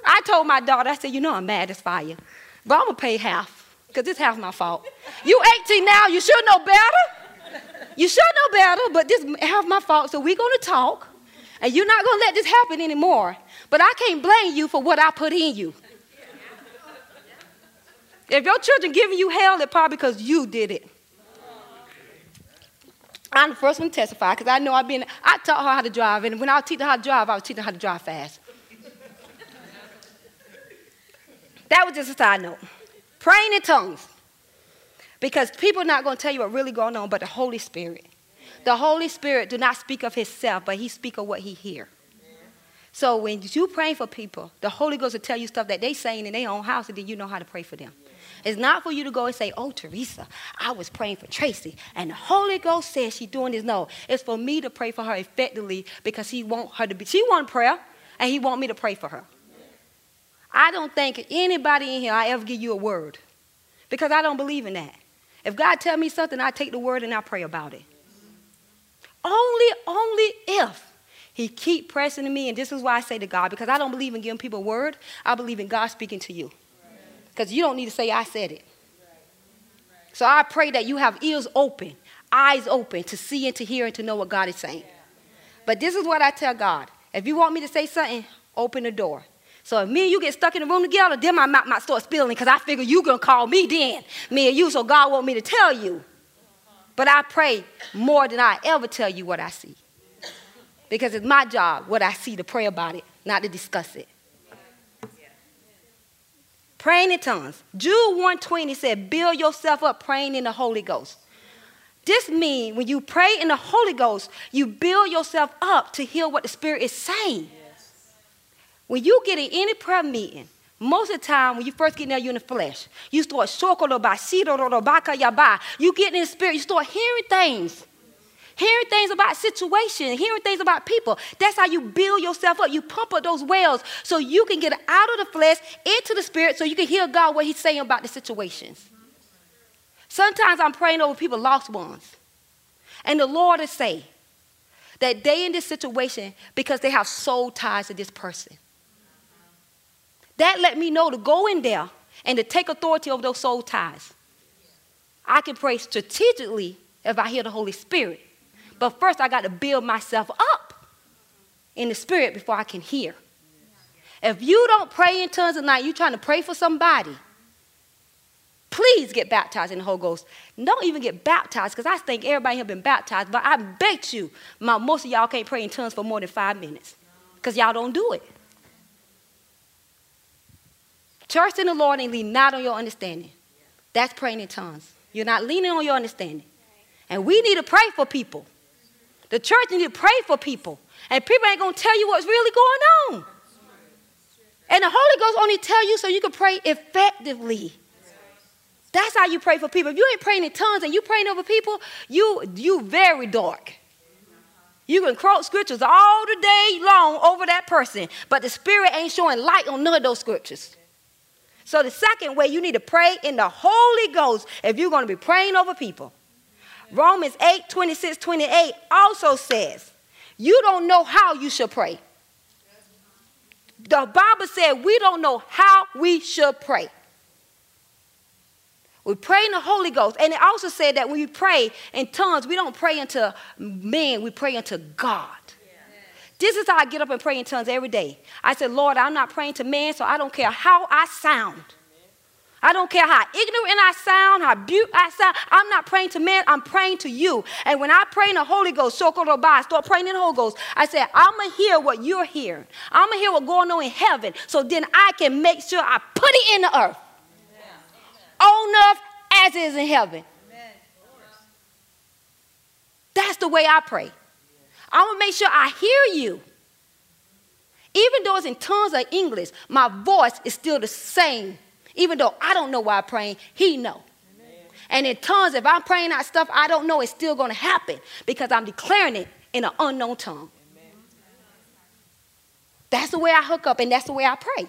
I told my daughter, I said, you know I'm mad as fire, but I'm to pay half because it's half my fault. You 18 now, you should know better. You should know better, but this is half my fault, so we're to talk and you're not to let this happen anymore. But I can't blame you for what I put in you. If your children giving you hell, it's probably because you did it. I'm the first one to testify because I know I've been, I taught her how to drive, and when I was teaching her how to drive, I was teaching her how to drive fast. that was just a side note. Praying in tongues. Because people are not going to tell you what really going on, but the Holy Spirit. The Holy Spirit do not speak of himself, but he speak of what he hear. So when you praying for people, the Holy Ghost will tell you stuff that they saying in their own house, and then you know how to pray for them. It's not for you to go and say, oh, Teresa, I was praying for Tracy, and the Holy Ghost says she's doing this. No, it's for me to pray for her effectively because he want her to be, she want prayer, and he want me to pray for her. I don't think anybody in here I ever give you a word because I don't believe in that. If God tell me something, I take the word and I pray about it. Only, only if he keep pressing to me, and this is why I say to God, because I don't believe in giving people a word. I believe in God speaking to you. Because you don't need to say, I said it. So I pray that you have ears open, eyes open to see and to hear and to know what God is saying. But this is what I tell God. If you want me to say something, open the door. So if me and you get stuck in the room together, then my mouth might start spilling because I figure you going to call me then, me and you, so God want me to tell you. But I pray more than I ever tell you what I see. Because it's my job, what I see, to pray about it, not to discuss it. Praying in tongues. Jude 120 said, build yourself up praying in the Holy Ghost. This means when you pray in the Holy Ghost, you build yourself up to hear what the Spirit is saying. When you get in any prayer meeting, most of the time, when you first get in there, you're in the flesh. You start shokoloba, sidorobaka yaba. You get in the spirit, you start hearing things. Hearing things about situations, hearing things about people. That's how you build yourself up. You pump up those wells so you can get out of the flesh into the spirit so you can hear God what He's saying about the situations. Sometimes I'm praying over people, lost ones. And the Lord is say that they in this situation because they have soul ties to this person. That let me know to go in there and to take authority over those soul ties. I can pray strategically if I hear the Holy Spirit. But first, I got to build myself up in the spirit before I can hear. If you don't pray in tongues at night, you're trying to pray for somebody, please get baptized in the Holy Ghost. Don't even get baptized because I think everybody here been baptized, but I bet you my, most of y'all can't pray in tongues for more than five minutes because y'all don't do it. Trust in the Lord and lean not on your understanding. That's praying in tongues. You're not leaning on your understanding. And we need to pray for people. The church need to pray for people. And people ain't going to tell you what's really going on. And the Holy Ghost only tell you so you can pray effectively. That's how you pray for people. If you ain't praying in tongues and you praying over people, you you very dark. You can quote scriptures all the day long over that person, but the Spirit ain't showing light on none of those scriptures. So the second way you need to pray in the Holy Ghost if you're going to be praying over people. Romans 8 26 28 also says, You don't know how you should pray. The Bible said we don't know how we should pray. We pray in the Holy Ghost. And it also said that when we pray in tongues, we don't pray unto men, we pray unto God. This is how I get up and pray in tongues every day. I said, Lord, I'm not praying to man, so I don't care how I sound. I don't care how ignorant I sound, how butte I sound. I'm not praying to man, I'm praying to you. And when I pray in the Holy Ghost, so called I start praying in the Holy Ghost, I say, I'm going to hear what you're hearing. I'm going to hear what's going on in heaven. So then I can make sure I put it in the earth. On earth as it is in heaven. That's the way I pray. I'm going to make sure I hear you. Even though it's in tongues of English, my voice is still the same even though I don't know why I'm praying, he know. Amen. And in tongues, if I'm praying out stuff I don't know, it's still going to happen because I'm declaring it in an unknown tongue. That's the way I hook up, and that's the way I pray.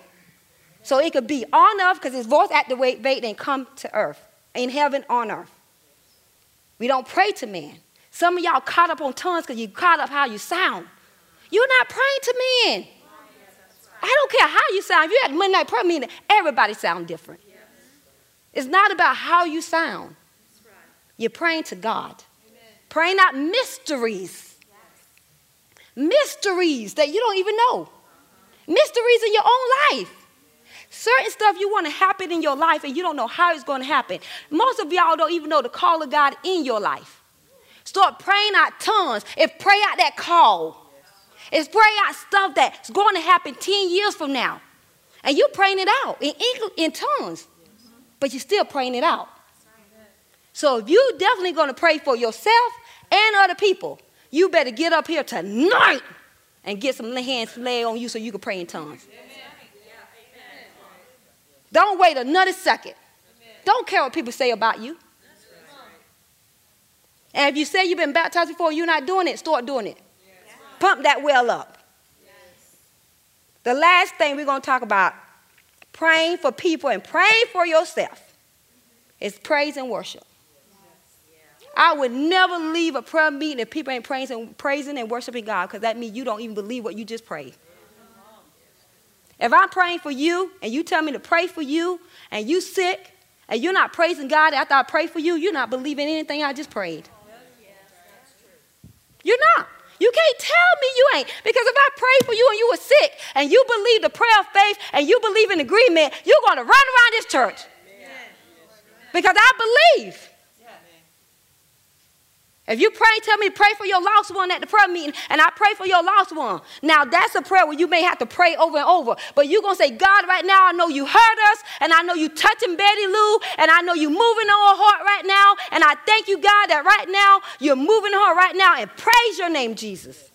So it could be on earth because his voice activates and come to earth, in heaven, on earth. We don't pray to man. Some of y'all caught up on tongues because you caught up how you sound. You're not praying to men. I don't care how you sound. If you had midnight prayer meeting, everybody sound different. It's not about how you sound. You're praying to God. Praying out mysteries. Mysteries that you don't even know mysteries in your own life. Certain stuff you want to happen in your life and you don't know how it's going to happen. Most of y'all don't even know the call of God in your life. Start praying out tongues and pray out that call. It's pray out stuff that's going to happen 10 years from now. And you're praying it out in, in tongues, but you're still praying it out. So if you're definitely going to pray for yourself and other people, you better get up here tonight and get some hands laid on you so you can pray in tongues. Don't wait another second. Don't care what people say about you. And if you say you've been baptized before, you're not doing it, start doing it. Pump that well up. The last thing we're going to talk about praying for people and praying for yourself is praise and worship. I would never leave a prayer meeting if people ain't praising, praising and worshiping God because that means you don't even believe what you just prayed. If I'm praying for you and you tell me to pray for you and you sick and you're not praising God after I pray for you, you're not believing anything I just prayed. You're not. You can't tell me you ain't. Because if I pray for you and you were sick and you believe the prayer of faith and you believe in agreement, you're going to run around this church. Because I believe. If you pray, tell me pray for your lost one at the prayer meeting, and I pray for your lost one. Now that's a prayer where you may have to pray over and over. But you're gonna say, God, right now I know you heard us, and I know you touching Betty Lou, and I know you moving on her heart right now. And I thank you, God, that right now you're moving her right now and praise your name, Jesus.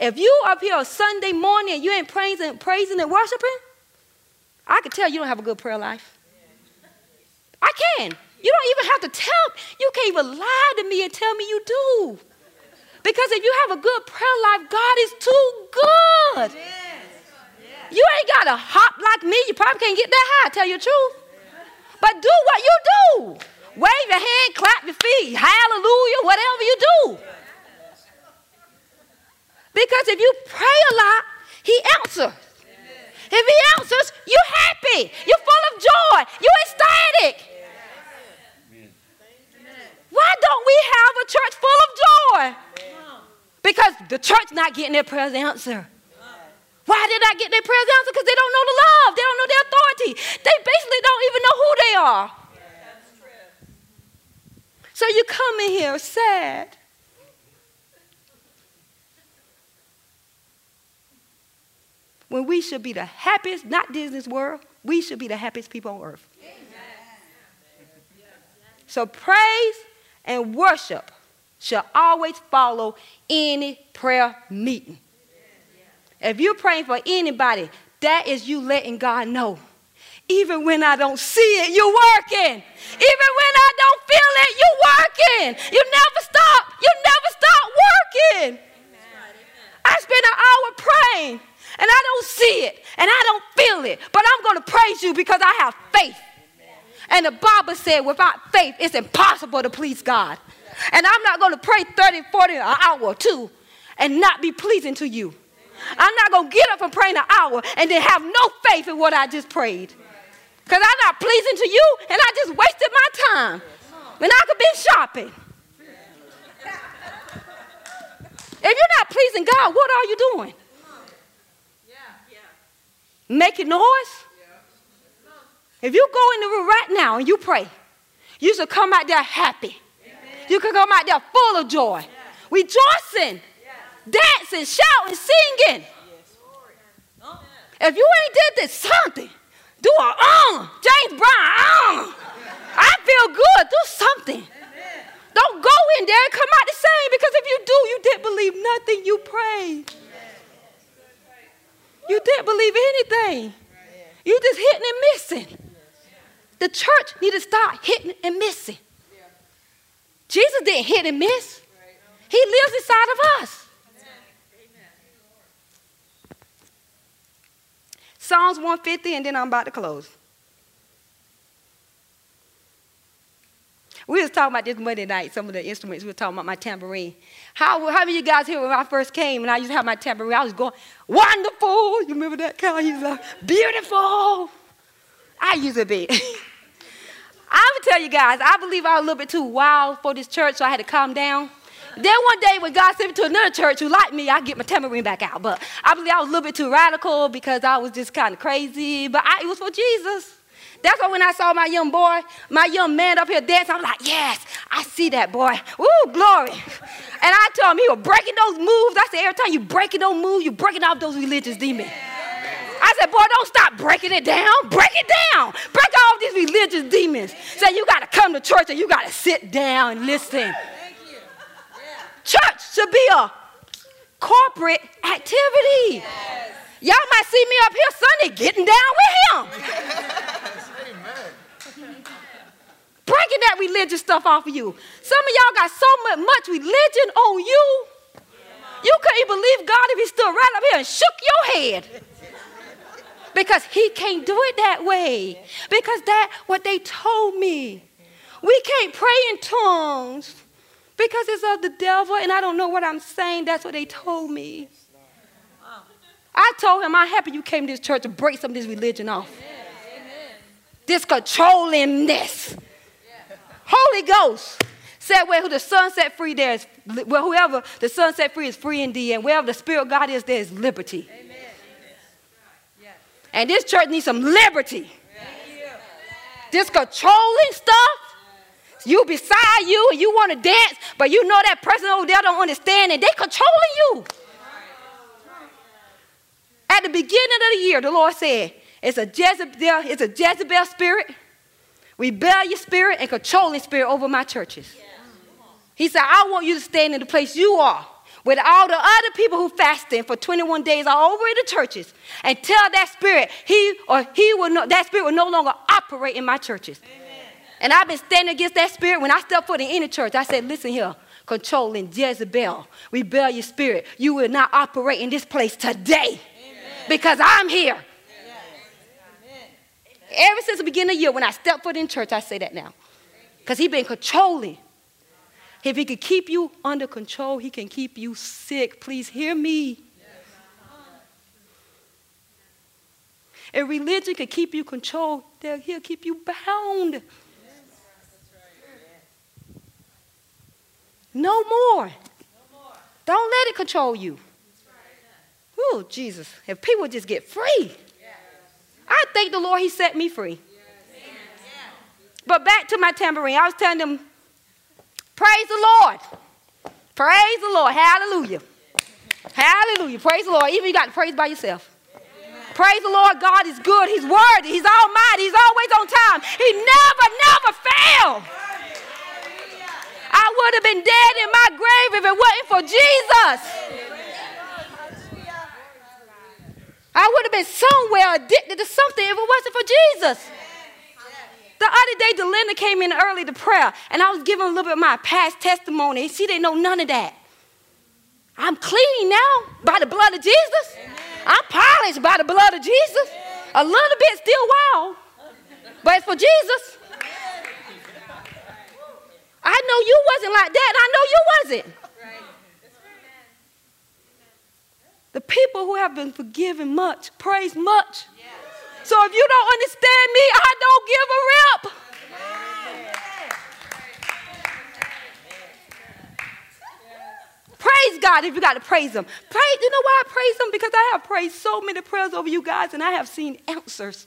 If you up here on Sunday morning and you ain't praising, praising and worshiping, I can tell you don't have a good prayer life. I can. You don't even have to tell, you can't even lie to me and tell me you do. Because if you have a good prayer life, God is too good. You ain't got to hop like me. You probably can't get that high, tell you the truth. But do what you do. Wave your hand, clap your feet, hallelujah, whatever you do. Because if you pray a lot, he answers. If he answers, you're happy. You're full of joy. You're ecstatic. Why don't we have a church full of joy? Because the church not getting their prayers answered. Why did I get their prayers answered? Because they don't know the love. They don't know the authority. They basically don't even know who they are. So you come in here sad. When we should be the happiest, not Disney's world, we should be the happiest people on earth. So praise and worship shall always follow any prayer meeting. If you're praying for anybody, that is you letting God know. Even when I don't see it, you're working. Even when I don't feel it, you're working. You never stop. You never stop working. I spend an hour praying and I don't see it and I don't feel it, but I'm going to praise you because I have faith. And the Bible said, without faith, it's impossible to please God. And I'm not going to pray 30, 40, an hour or two and not be pleasing to you. I'm not going to get up and pray an hour and then have no faith in what I just prayed. Because I'm not pleasing to you and I just wasted my time. When I could be shopping. If you're not pleasing God, what are you doing? Making noise? If you go in the room right now and you pray, you should come out there happy. Amen. You could come out there full of joy, rejoicing, dancing, shouting, singing. If you ain't did this something, do a um, James Brown, um. I feel good, do something. Don't go in there and come out the same because if you do, you didn't believe nothing you prayed. You didn't believe anything. You just hitting and missing. The church need to start hitting and missing. Jesus didn't hit and miss. He lives inside of us. Psalms 150, and then I'm about to close. We was talking about this Monday night, some of the instruments. We were talking about my tambourine. How, how many of you guys here when I first came and I used to have my tambourine, I was going, wonderful. You remember that kind? He was like, beautiful. I used to be. I would tell you guys, I believe I was a little bit too wild for this church, so I had to calm down. Then one day when God sent me to another church who liked me, I get my tambourine back out. But I believe I was a little bit too radical because I was just kind of crazy. But I, it was for Jesus. That's why when I saw my young boy, my young man up here dancing, I was like, yes, I see that boy. Woo, glory. And I told him he was breaking those moves. I said, every time you breaking those moves, you're breaking off those religious demons. I said, boy, don't stop breaking it down. Break it down. Break off these religious demons. Say, so you got to come to church and you got to sit down and listen. Church should be a corporate activity. Y'all might see me up here Sunday getting down with him. Breaking that religious stuff off of you. Some of y'all got so much religion on you. You couldn't even believe God if he stood right up here and shook your head. Because he can't do it that way. Because that what they told me. We can't pray in tongues because it's of the devil and I don't know what I'm saying. That's what they told me. I told him, I'm happy you came to this church to break some of this religion off. This controllingness. Holy Ghost said, where the Son set free, there is, well, whoever the Son set free is free indeed, and wherever the Spirit of God is, there is liberty. Amen. And this church needs some liberty. This controlling stuff, you beside you and you want to dance, but you know that person over there don't understand and they controlling you. At the beginning of the year, the Lord said, it's a Jezebel, it's a Jezebel spirit, rebellious spirit, and controlling spirit over my churches. He said, I want you to stand in the place you are with all the other people who fasting for 21 days all over in the churches and tell that spirit he or he will no, that spirit will no longer operate in my churches. Amen. And I've been standing against that spirit when I stepped foot in any church. I said, listen here, controlling Jezebel, rebellious spirit, you will not operate in this place today because I'm here. Ever since the beginning of the year, when I step foot in church, I say that now. Because he's been controlling. If he could keep you under control, he can keep you sick. Please hear me. If religion can keep you controlled, he'll keep you bound. No more. Don't let it control you. Oh, Jesus. If people just get free, I thank the Lord He set me free. But back to my tambourine, I was telling them, praise the Lord. Praise the Lord. Hallelujah. Hallelujah. Praise the Lord. Even you got to praise by yourself. Praise the Lord. God is good. He's worthy. He's almighty. He's always on time. He never, never failed. I would have been dead in my grave if it wasn't for Jesus. I would have been somewhere addicted to something if it wasn't for Jesus. The other day, Delinda came in early to prayer, and I was giving a little bit of my past testimony. and She didn't know none of that. I'm clean now by the blood of Jesus. I'm polished by the blood of Jesus. A little bit still wild, but it's for Jesus. I know you wasn't like that, I know you wasn't. The people who have been forgiven much praise much. So if you don't understand me, I don't give a rip. Praise God if you got to praise Him. Praise, you know why I praise Him? Because I have prayed so many prayers over you guys and I have seen answers.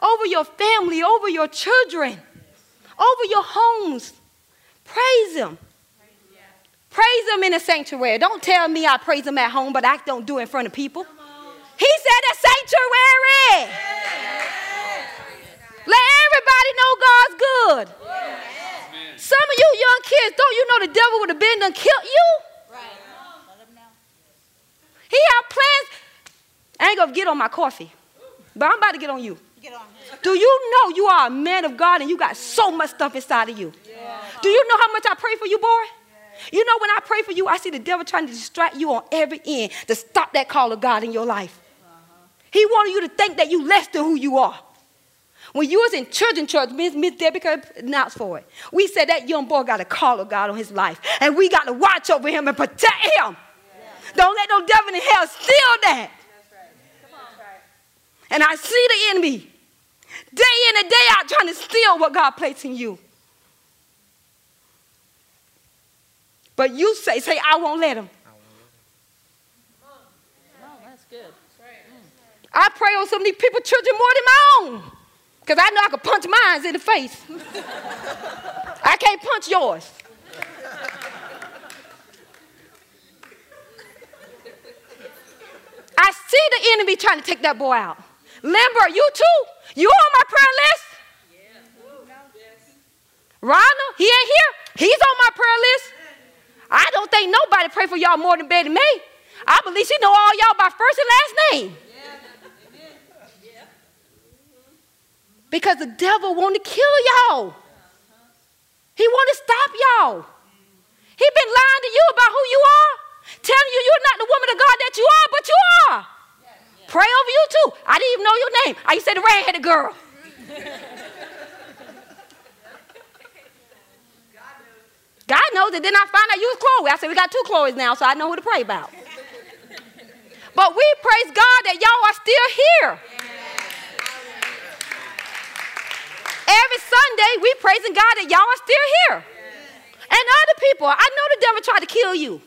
Over your family, over your children, over your homes. Praise Him. Praise him in the sanctuary. Don't tell me I praise him at home, but I don't do it in front of people. He said a sanctuary. Let everybody know God's good. Some of you young kids, don't you know the devil would have been done killed you? He had plans. I ain't gonna get on my coffee, but I'm about to get on you. Do you know you are a man of God and you got so much stuff inside of you? Yeah. Do you know how much I pray for you, boy? You know, when I pray for you, I see the devil trying to distract you on every end to stop that call of God in your life. He wanted you to think that you less than who you are. When you was in children's church, Miss, Miss Debbie could announce for it. We said that young boy got a call of God on his life. And we got to watch over him and protect him. Yeah. Don't let no devil in hell steal that. And I see the enemy day in and day out trying to steal what God placed in you. But you say, say, I won't let him. I pray on some of these people, children, more than my own. Because I know I can punch mine in the face. I can't punch yours. I see the enemy trying to take that boy out. Lambert, you too? You on my prayer list? Ronald, he ain't here. He's on my prayer list. I don't think nobody pray for y'all more than Betty May. I believe she know all y'all by first and last name. Because the devil want to kill y'all. He want to stop y'all. He been lying to you about who you are, telling you you're not the woman of God that you are, but you are. Pray over you too. I didn't even know your name. I used to say the red-headed girl. God knows it. Then I find out you was Chloe. I said, we got two Chloes now, so I know who to pray about. but we praise God that y'all are still here. Sunday, we praising God that y'all are still here. And other people, I know the devil tried to kill you.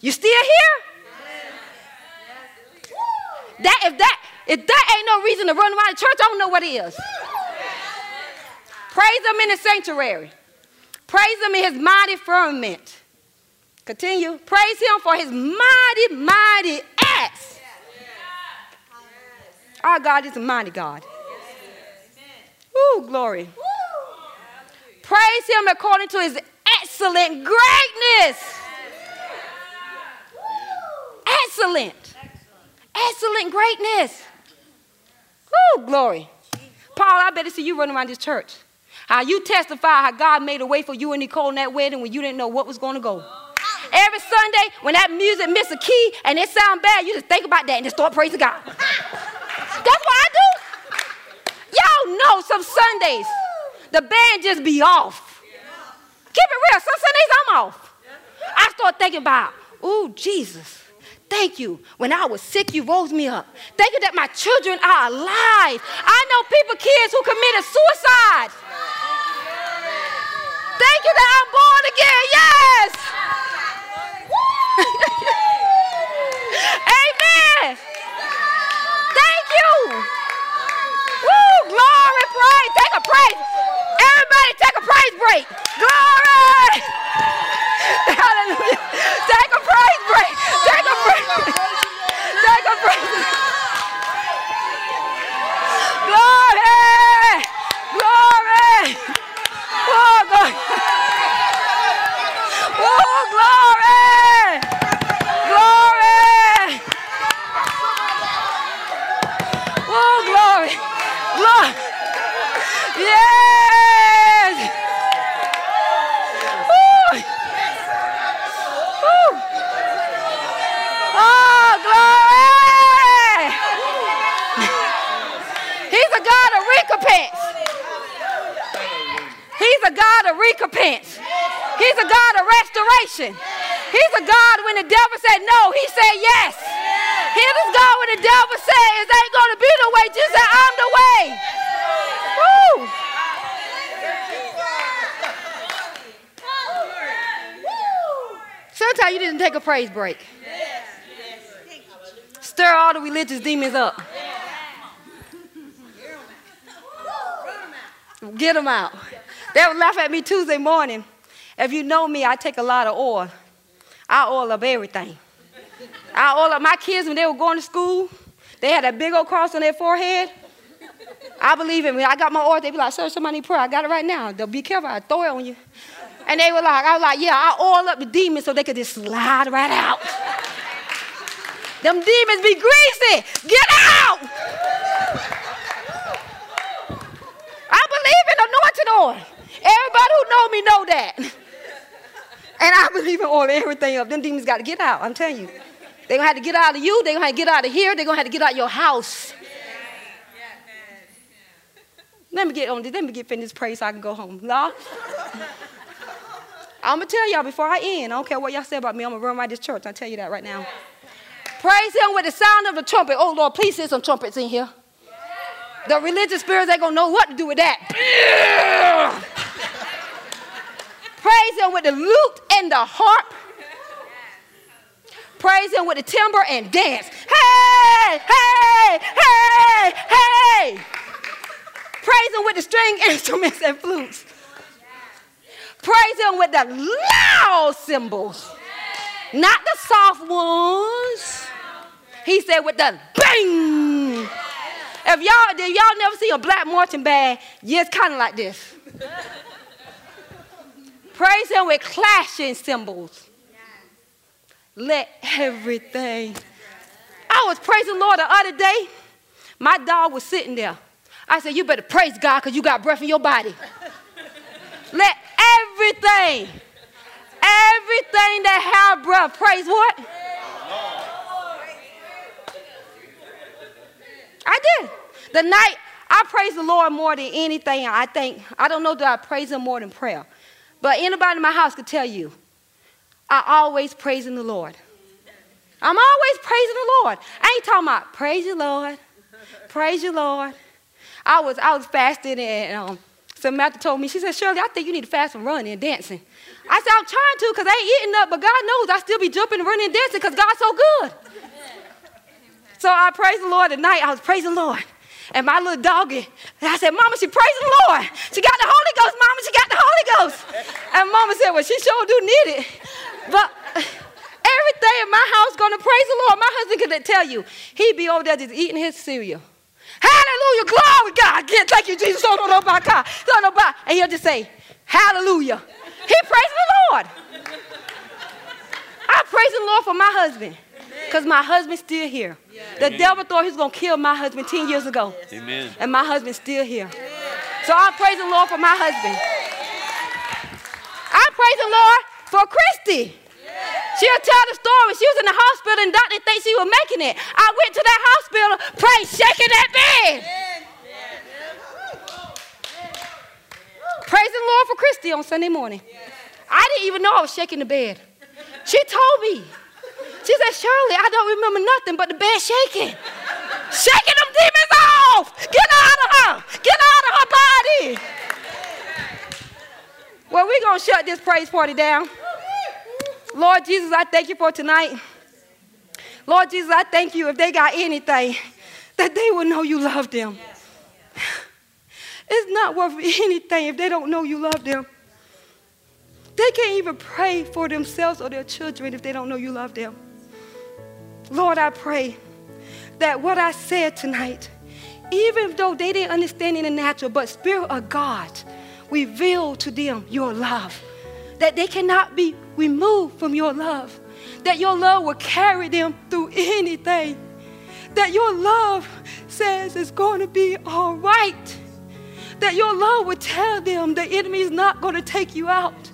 You still here? That if that if that ain't no reason to run around the church, I don't know what is. Praise him in the sanctuary. Praise him in his mighty firmament. Continue. Praise him for his mighty, mighty acts. Our God is a mighty God. Woo, glory. Praise him according to his excellent greatness. Excellent. Excellent greatness. Woo, glory. Paul, I better see you running around this church. How you testify how God made a way for you and Nicole in that wedding when you didn't know what was going to go. Every Sunday, when that music miss a key and it sound bad, you just think about that and just start praising God. That's what I do. Y'all know some Sundays the band just be off. Keep it real. Some Sundays I'm off. I start thinking about, ooh, Jesus. Thank you. When I was sick, you rose me up. Thank you that my children are alive. I know people, kids who committed suicide. Thank you that I'm born again. Yes. Amen. Thank you. Woo! Glory, praise. Take a praise. Everybody take a praise break. Glory. Hallelujah. Take a praise break. Take a praise break. Take a praise break. Glory. Glory. Oh, God. Oh, glory. Glory. Oh, glory. Lord. Yes. Ooh. Ooh. Oh, glory. He's a God of recompense. He's a God of recompense. He's a God of restoration. He's a God when the devil said no, he said yes. He's a God when the devil said it ain't going to be the way. Jesus said, I'm the way. Woo. Sometimes you praise break. Stir all the religious demons up. Get them out. They would laugh at me Tuesday morning. If you know me, I take a lot of oil. I oil up everything. I oil up my kids when they were going to school. They had a big old cross on their forehead. I believe in me. I got my oil. They be like, sir, somebody need prayer. I got it right now. They'll be careful. I throw it on you. And they were like, I was like, yeah, I oil up the demons so they could just slide right out. Them demons be greasy. Get out. I believe in anointing oil. Everybody who know me know that. And I believe in oil everything up. Them demons got to get out, I'm telling you. They're going to have to get out of you. They're going to have to get out of here. They're going to have to get out of your house. Let me get on. Let me get finished praise so I can go home. Law. I'm going to tell y'all before I end. I don't care what y'all say about me. I'm going to run right this church. I'll tell you that right now. Praise him with the sound of the trumpet. Oh, Lord, please send some trumpets in here. The religious spirits ain't going to know what to do with that. Praise him with the lute and the harp. Praise him with the timbrel and dance. Hey, hey, hey, hey. Praise him with the string instruments and flutes. Praise him with the loud cymbals, not the soft ones. He said with the bang. If y'all did y'all never see a black marching band, yeah, it's kind of like this. Praise him with clashing cymbals. Let everything. I was praising Lord the other day. My dog was sitting there. I said, You better praise God because you got breath in your body. Let everything, everything that have breath, praise what? I did. The night I praise the Lord more than anything. I think I don't know that I praise Him more than prayer, but anybody in my house could tell you, I always praising the Lord. I'm always praising the Lord. I ain't talking about praise you, Lord, praise you, Lord. I was I was fasting and um, Samantha told me she said Shirley, I think you need to fast from running and dancing. I said I'm trying to because I ain't eating up, but God knows I still be jumping and running and dancing because God's so good. So I praised the Lord at night. I was praising the Lord. And my little doggy, I said, Mama, she praising the Lord. She got the Holy Ghost, Mama, she got the Holy Ghost. And Mama said, Well, she sure do need it. But everything in my house gonna praise the Lord. My husband could tell you, he'd be over there just eating his cereal. Hallelujah, glory God. Thank you, Jesus. Oh, no, no, by God. No, no, by. And he'll just say, Hallelujah. He praising the Lord. I praise the Lord for my husband. Because my husband's still here. The Amen. devil thought he was going to kill my husband 10 years ago. Amen. And my husband's still here. So I praise the Lord for my husband. I praise the Lord for Christy. She'll tell the story. She was in the hospital and doctor think she was making it. I went to that hospital, praise, shaking that bed. Praise the Lord for Christy on Sunday morning. I didn't even know I was shaking the bed. She told me. She said, Shirley, I don't remember nothing but the bed shaking. shaking them demons off. Get out of her. Get out of her body. Well, we're going to shut this praise party down. Lord Jesus, I thank you for tonight. Lord Jesus, I thank you if they got anything, that they will know you love them. It's not worth anything if they don't know you love them. They can't even pray for themselves or their children if they don't know you love them. Lord, I pray that what I said tonight, even though they didn't understand in the natural, but Spirit of God revealed to them your love, that they cannot be removed from your love, that your love will carry them through anything, that your love says it's going to be all right, that your love will tell them the enemy is not going to take you out.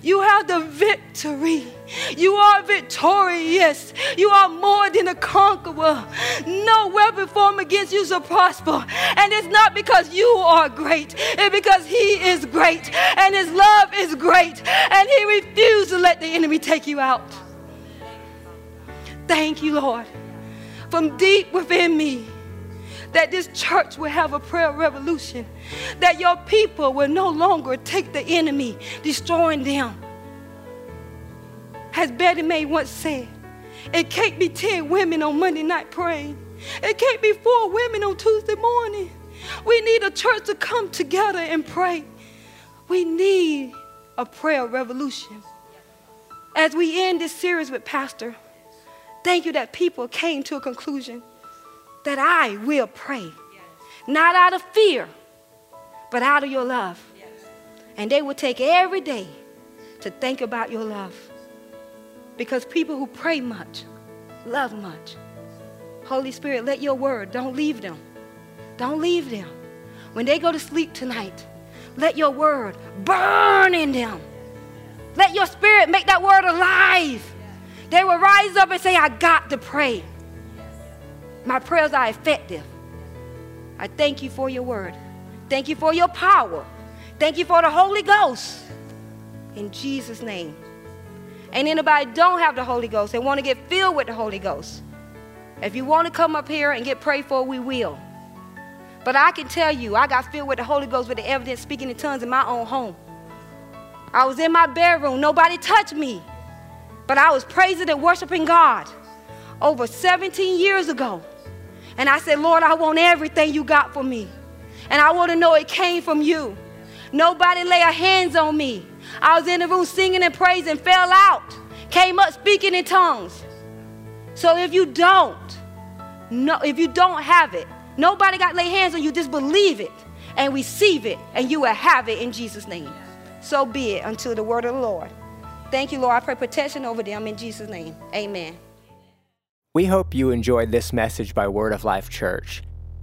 You have the victory. You are victorious. You are more than a conqueror. No weapon formed against you shall prosper. And it's not because you are great, it's because He is great. And His love is great. And He refused to let the enemy take you out. Thank you, Lord. From deep within me, that this church will have a prayer revolution, that your people will no longer take the enemy, destroying them. As Betty May once said, it can't be 10 women on Monday night praying. It can't be four women on Tuesday morning. We need a church to come together and pray. We need a prayer revolution. As we end this series with Pastor, thank you that people came to a conclusion that I will pray. Not out of fear, but out of your love. And they will take every day to think about your love. Because people who pray much love much. Holy Spirit, let your word, don't leave them. Don't leave them. When they go to sleep tonight, Let your word burn in them. Let your spirit make that word alive. They will rise up and say, I got to pray. My prayers are effective. I thank you for your word. Thank you for your power. Thank you for the Holy Ghost. In Jesus' name. And anybody don't have the Holy Ghost, they want to get filled with the Holy Ghost. If you want to come up here and get prayed for, we will. But I can tell you, I got filled with the Holy Ghost with the evidence speaking in tongues in my own home. I was in my bedroom, nobody touched me. But I was praising and worshiping God over 17 years ago. And I said, Lord, I want everything you got for me. And I want to know it came from you. Nobody lay a hands on me. I was in the room singing and praising, fell out, came up speaking in tongues. So if you don't, no, if you don't have it, nobody got lay hands on you, just believe it and receive it, and you will have it in Jesus' name. So be it until the word of the Lord. Thank you, Lord. I pray protection over them in Jesus' name. Amen. We hope you enjoyed this message by Word of Life Church.